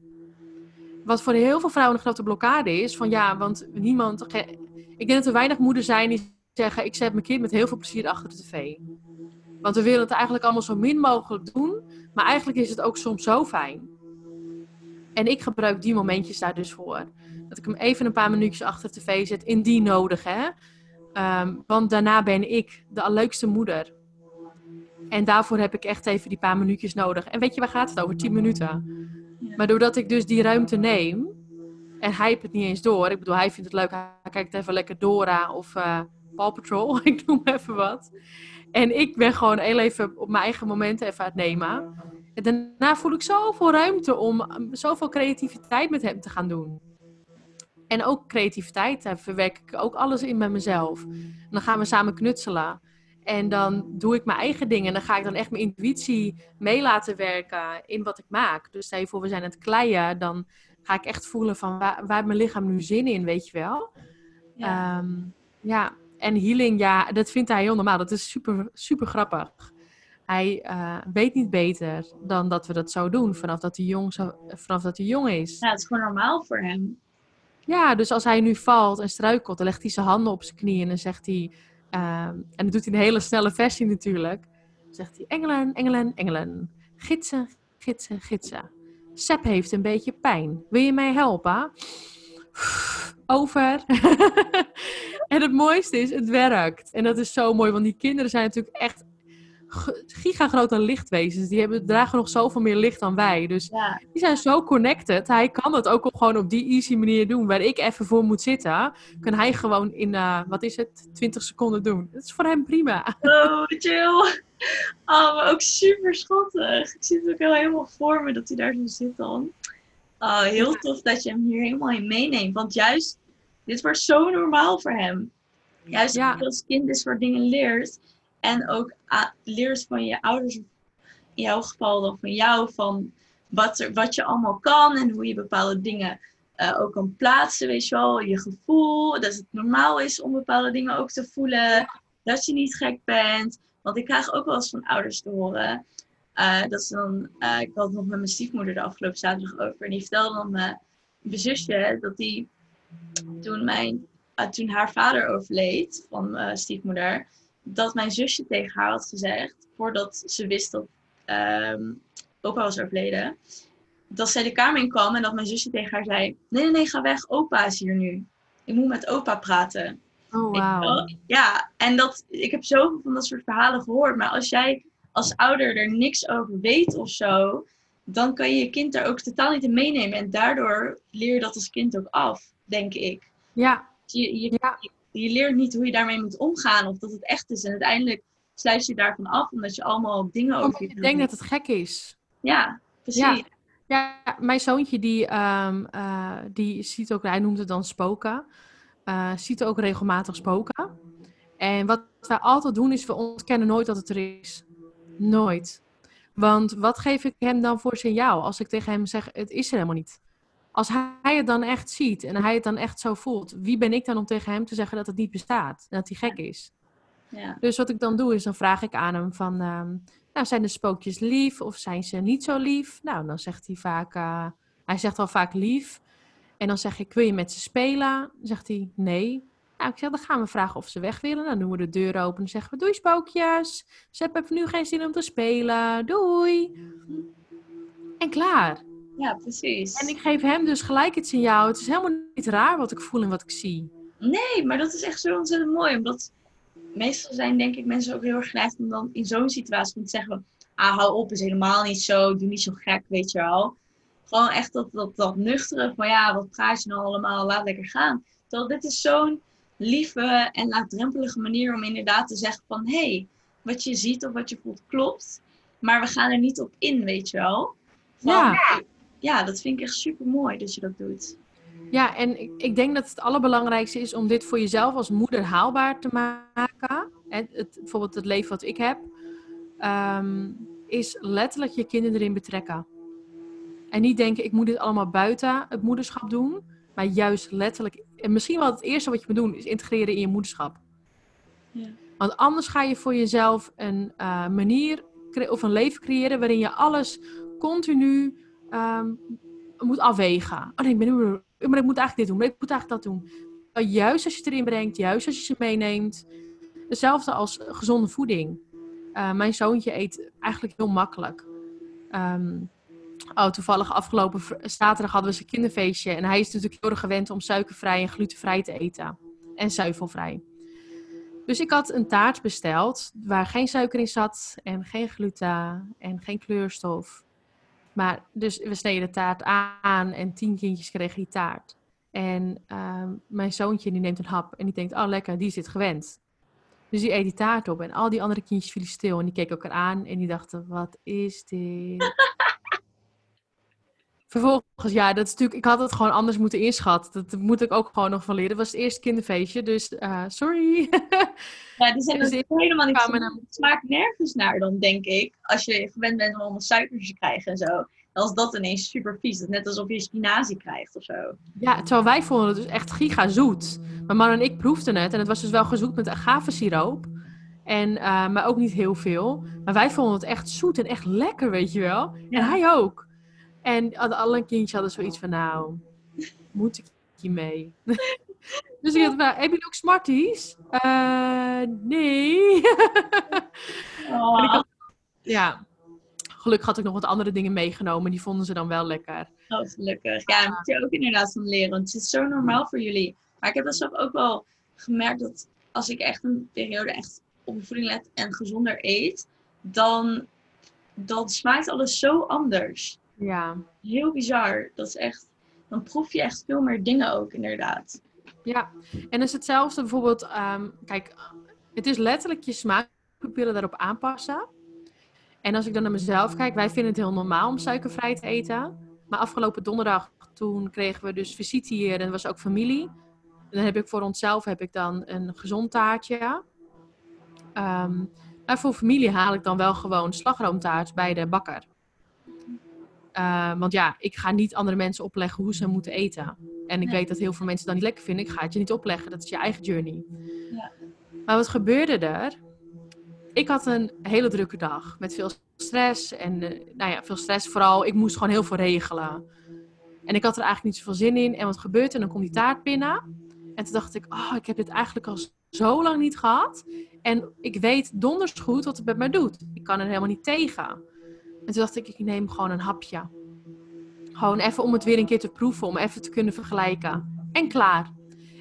[SPEAKER 2] Wat voor heel veel vrouwen een grote blokkade is, van ja, want niemand. Ik denk dat er weinig moeders zijn die zeggen: Ik zet mijn kind met heel veel plezier achter de tv. Want we willen het eigenlijk allemaal zo min mogelijk doen, maar eigenlijk is het ook soms zo fijn. En ik gebruik die momentjes daar dus voor. Dat ik hem even een paar minuutjes achter de tv zet, indien nodig, hè. Ehm, want daarna ben ik de leukste moeder. En daarvoor heb ik echt even die paar minuutjes nodig. En weet je, waar gaat het over? 10 minuten. Maar doordat ik dus die ruimte neem, en hij heeft het niet eens door. Ik bedoel, hij vindt het leuk. Hij kijkt even lekker Dora of uh, Paw Patrol. ik noem even wat. En ik ben gewoon heel even op mijn eigen momenten even aan het nemen. En daarna voel ik zoveel ruimte om um, zoveel creativiteit met hem te gaan doen. En ook creativiteit, daar verwerk ik ook alles in met mezelf. En dan gaan we samen knutselen. En dan doe ik mijn eigen dingen. En dan ga ik dan echt mijn intuïtie mee laten werken in wat ik maak. Dus stel je voor, we zijn aan het kleien. Dan ga ik echt voelen van waar, waar mijn lichaam nu zin in, weet je wel. Ja. Ehm, ja. En healing, ja, dat vindt hij heel normaal. Dat is super, super grappig. Hij uh, weet niet beter dan dat we dat zo doen vanaf dat hij jong, zo, vanaf dat hij jong is.
[SPEAKER 1] Ja, het is gewoon normaal voor hem.
[SPEAKER 2] Ja, dus als hij nu valt en struikelt, dan legt hij zijn handen op zijn knieën en dan zegt hij, uh, en dat doet hij een hele snelle versie natuurlijk, zegt hij engelen, engelen, engelen, gidsen, gidsen, gidsen. Sep heeft een beetje pijn. Wil je mij helpen? Over. en het mooiste is, het werkt. En dat is zo mooi, want die kinderen zijn natuurlijk echt gigagrote lichtwezens. Die hebben, dragen nog zoveel meer licht dan wij. Dus die zijn zo connected. Hij kan het ook op, gewoon op die easy manier doen. Waar ik even voor moet zitten, kan hij gewoon in, uh, wat is het, 20 seconden doen. Dat is voor hem prima.
[SPEAKER 1] Oh, chill. Oh, maar ook super schattig. Ik zie het ook heel helemaal voor me dat hij daar zo zit dan. Oh, heel tof dat je hem hier helemaal in meeneemt. Want juist, dit wordt zo normaal voor hem. Juist ja. als kind dit soort dingen leert en ook leert van je ouders, in jouw geval dan van jou, van wat, er, wat je allemaal kan en hoe je bepaalde dingen uh, ook kan plaatsen, weet je wel. Je gevoel, dat het normaal is om bepaalde dingen ook te voelen. Dat je niet gek bent. Want ik krijg ook wel eens van ouders te horen. Uh, dat ze dan, uh, ik had het nog met mijn stiefmoeder de afgelopen zaterdag over. En die vertelde dan mijn zusje dat die toen, mijn, toen haar vader overleed van mijn stiefmoeder dat mijn zusje tegen haar had gezegd, voordat ze wist dat um, opa was overleden, dat zij de kamer in kwam en dat mijn zusje tegen haar zei: Nee, nee, nee, ga weg, opa is hier nu. Ik moet met opa praten.
[SPEAKER 2] Oh, wow.
[SPEAKER 1] Ja, en dat, ik heb zoveel van dat soort verhalen gehoord. Maar als jij als ouder er niks over weet of zo, dan kan je je kind daar ook totaal niet in meenemen. En daardoor leer je dat als kind ook af, denk ik.
[SPEAKER 2] Ja.
[SPEAKER 1] Je, je, ja je leert niet hoe je daarmee moet omgaan of dat het echt is. En uiteindelijk sluit je daarvan af omdat je allemaal dingen over
[SPEAKER 2] je Ik denk dat het gek is.
[SPEAKER 1] Ja, precies.
[SPEAKER 2] Ja, mijn zoontje die, um, uh, die ziet ook, hij noemt het dan spoken, uh, ziet ook regelmatig spoken. En wat wij altijd doen is, we ontkennen nooit dat het er is. Nooit. Want wat geef ik hem dan voor signaal als ik tegen hem zeg, het is er helemaal niet? Als hij het dan echt ziet en hij het dan echt zo voelt, wie ben ik dan om tegen hem te zeggen dat het niet bestaat? Dat hij gek is. Ja. Dus wat ik dan doe, is dan vraag ik aan hem van, ehm, nou zijn de spookjes lief of zijn ze niet zo lief? Nou, dan zegt hij vaak, uh, hij zegt al vaak lief. En dan zeg ik, wil je met ze spelen? Dan zegt hij, nee. Nou, ik zeg, dan gaan we vragen of ze weg willen. Dan doen we de deur open en zeggen we, doei spookjes. Ze hebben nu geen zin om te spelen. Doei. En klaar.
[SPEAKER 1] Ja, precies.
[SPEAKER 2] En ik geef hem dus gelijk het signaal. Het is helemaal niet raar wat ik voel en wat ik zie.
[SPEAKER 1] Nee, maar dat is echt zo ontzettend mooi. Omdat meestal zijn denk ik mensen ook heel erg geneigd om dan in zo'n situatie te zeggen... Ah, hou op, is helemaal niet zo. Doe niet zo gek, weet je wel. Gewoon echt dat, dat, dat nuchtere van ja, wat praat je nou allemaal? Laat lekker gaan. Terwijl dit is zo'n lieve en laagdrempelige manier om inderdaad te zeggen van... Hé, hey, wat je ziet of wat je voelt klopt. Maar we gaan er niet op in, weet je wel.
[SPEAKER 2] ja
[SPEAKER 1] ja, dat vind ik echt super mooi dat je dat doet.
[SPEAKER 2] Ja, en ik, ik denk dat het allerbelangrijkste is om dit voor jezelf als moeder haalbaar te maken. En het, bijvoorbeeld het leven wat ik heb, um, is letterlijk je kinderen erin betrekken. En niet denken, ik moet dit allemaal buiten het moederschap doen. Maar juist letterlijk, en misschien wel het eerste wat je moet doen, is integreren in je moederschap. Ja. Want anders ga je voor jezelf een uh, manier of een leven creëren waarin je alles continu um, moet afwegen. Oh nee, ik, ben, maar ik moet eigenlijk dit doen, maar ik moet eigenlijk dat doen. Juist als je het erin brengt, juist als je ze meeneemt. Hetzelfde als gezonde voeding. Uh, mijn zoontje eet eigenlijk heel makkelijk. Um, oh, toevallig afgelopen zaterdag hadden we zijn kinderfeestje. En hij is natuurlijk heel erg gewend om suikervrij en glutenvrij te eten. En zuivelvrij. Dus ik had een taart besteld waar geen suiker in zat en geen gluten en geen kleurstof. Maar dus we sneden de taart aan en tien kindjes kregen die taart. En uh, mijn zoontje die neemt een hap en die denkt, oh lekker, die zit gewend. Dus die eet die taart op en al die andere kindjes vielen stil en die keken elkaar aan en die dachten, wat is dit? Vervolgens, ja, dat is natuurlijk, ik had het gewoon anders moeten inschatten. Dat moet ik ook gewoon nog van leren. Dat was het eerste kinderfeestje, dus uh, sorry.
[SPEAKER 1] Ja, die zijn dus helemaal niet zo. Het smaakt nergens naar dan, denk ik. Als je gewend bent om allemaal suikers te krijgen en zo. Dan is dat ineens super vies. Dat net alsof je spinazie krijgt of zo.
[SPEAKER 2] Ja, terwijl wij vonden het dus echt giga zoet. Mijn man en ik proefden het en het was dus wel gezoet met agavesiroop. En, uh, maar ook niet heel veel. Maar wij vonden het echt zoet en echt lekker, weet je wel. En hij ook. En alle kindjes hadden zoiets van, nou, moet ik hier mee? dus ik had, heb je ook Smarties? Uh, nee. oh. ja, gelukkig had ik nog wat andere dingen meegenomen. Die vonden ze dan wel lekker.
[SPEAKER 1] Oh, gelukkig. Ja, daar moet je ook inderdaad van leren. Want het is zo normaal voor jullie. Maar ik heb dat zelf ook wel gemerkt dat als ik echt een periode echt op mijn voeding let en gezonder eet, dan, dan smaakt alles zo anders.
[SPEAKER 2] Ja.
[SPEAKER 1] Heel bizar. Dat is echt, dan proef je echt veel meer dingen ook, inderdaad.
[SPEAKER 2] Ja, en is hetzelfde bijvoorbeeld, um, kijk, het is letterlijk je smaakpapillen daarop aanpassen. En als ik dan naar mezelf kijk, wij vinden het heel normaal om suikervrij te eten. Maar afgelopen donderdag, toen kregen we dus visite hier en er was ook familie. En dan heb ik voor onszelf heb ik dan een gezond taartje. Um, maar voor familie haal ik dan wel gewoon slagroomtaart bij de bakker. Uh, want ja, ik ga niet andere mensen opleggen hoe ze moeten eten. En ik weet dat heel veel mensen dat niet lekker vinden. Ik ga het je niet opleggen. Dat is je eigen journey. Ja. Maar wat gebeurde er? Ik had een hele drukke dag. Met veel stress. En uh, nou ja, veel stress vooral. Ik moest gewoon heel veel regelen. En ik had er eigenlijk niet zoveel zin in. En wat gebeurt er? Dan komt die taart binnen. En toen dacht ik, oh, ik heb dit eigenlijk al zo lang niet gehad. En ik weet donders goed wat het met mij doet. Ik kan er helemaal niet tegen. En toen dacht ik, ik neem gewoon een hapje. Gewoon even om het weer een keer te proeven, om even te kunnen vergelijken. En klaar.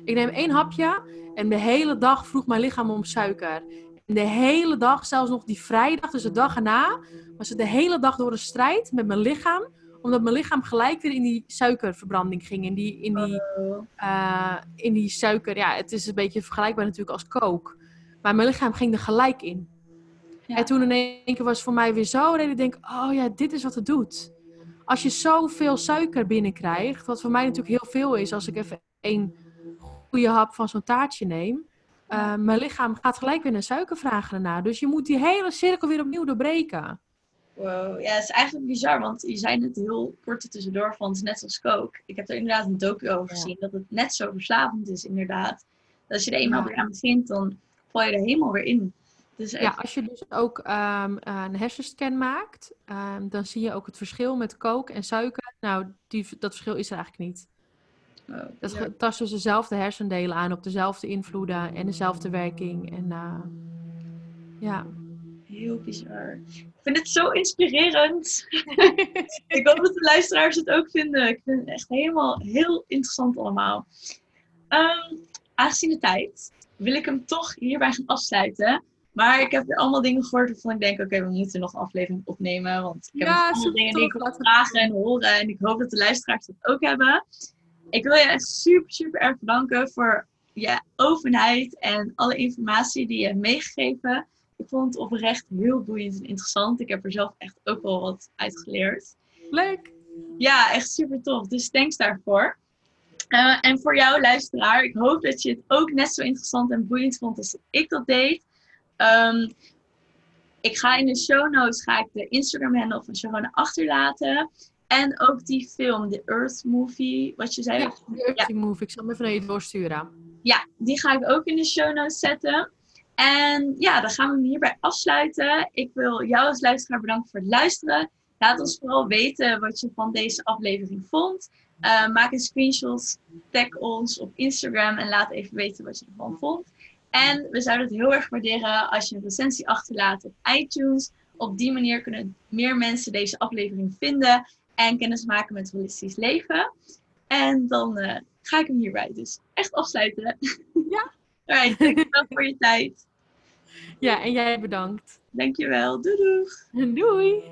[SPEAKER 2] Ik neem één hapje en de hele dag vroeg mijn lichaam om suiker. En de hele dag, zelfs nog die vrijdag, dus de dag erna, was het de hele dag door een strijd met mijn lichaam. Omdat mijn lichaam gelijk weer in die suikerverbranding ging. In die, in die, uh, in die suiker, ja, het is een beetje vergelijkbaar natuurlijk als kook. Maar mijn lichaam ging er gelijk in. En toen in één keer was het voor mij weer zo. En ik denk, oh ja, dit is wat het doet. Als je zoveel suiker binnenkrijgt, wat voor mij natuurlijk heel veel is als ik even één goede hap van zo'n taartje neem. Uh, mijn lichaam gaat gelijk weer naar suiker vragen daarna. Dus je moet die hele cirkel weer opnieuw doorbreken.
[SPEAKER 1] Wow, ja, het is eigenlijk bizar, want je zei net heel kort tussendoor van het is net als coke. Ik heb er inderdaad een docu over gezien, dat het net zo verslavend is inderdaad. Dat als je er eenmaal weer aan begint, dan val je er helemaal weer in.
[SPEAKER 2] Dus Ja, als je dus ook um, een hersenscan maakt, um, dan zie je ook het verschil met kook en suiker. Nou, die, dat verschil is er eigenlijk niet. Oh, dat ja. tast dus dezelfde hersendelen aan op dezelfde invloeden en dezelfde werking. En uh, ja.
[SPEAKER 1] Heel bizar. Ik vind het zo inspirerend. ik hoop dat de luisteraars het ook vinden. Ik vind het echt helemaal heel interessant allemaal. Um, aangezien de tijd wil ik hem toch hierbij gaan afsluiten. Maar ik heb er allemaal dingen gehoord waarvan ik denk, oké, we moeten nog een aflevering opnemen. Want ik heb ja, allemaal dingen die ik wil vragen en horen. En ik hoop dat de luisteraars dat ook hebben. Ik wil je echt super, super erg bedanken voor je openheid en alle informatie die je hebt meegegeven. Ik vond het oprecht heel boeiend en interessant. Ik heb er zelf echt ook wel wat uit geleerd.
[SPEAKER 2] Leuk!
[SPEAKER 1] Ja, echt super tof. Dus thanks daarvoor. Uh, en voor jou, luisteraar, ik hoop dat je het ook net zo interessant en boeiend vond als ik dat deed. Um, ik ga in de show notes ga ik de Instagram handle van Sharona achterlaten. En ook die film, de Earth Movie, wat je zei.
[SPEAKER 2] Ja, de Earth Movie. Ik zal hem even naar je doorsturen.
[SPEAKER 1] Ja, die ga ik ook in de show notes zetten. En ja, dan gaan we hem hierbij afsluiten. Ik wil jou als luisteraar bedanken voor het luisteren. Laat ons vooral weten wat je van deze aflevering vond. Uh, maak een screenshot, tag ons op Instagram en laat even weten wat je ervan vond. En we zouden het heel erg waarderen als je een recensie achterlaat op iTunes. Op die manier kunnen meer mensen deze aflevering vinden en kennis maken met holistisch leven. En dan uh, ga ik hem hierbij dus echt afsluiten.
[SPEAKER 2] Ja.
[SPEAKER 1] Alright, dankjewel voor je tijd.
[SPEAKER 2] Ja, en jij bedankt.
[SPEAKER 1] Dankjewel. Doei doeg.
[SPEAKER 2] Doei.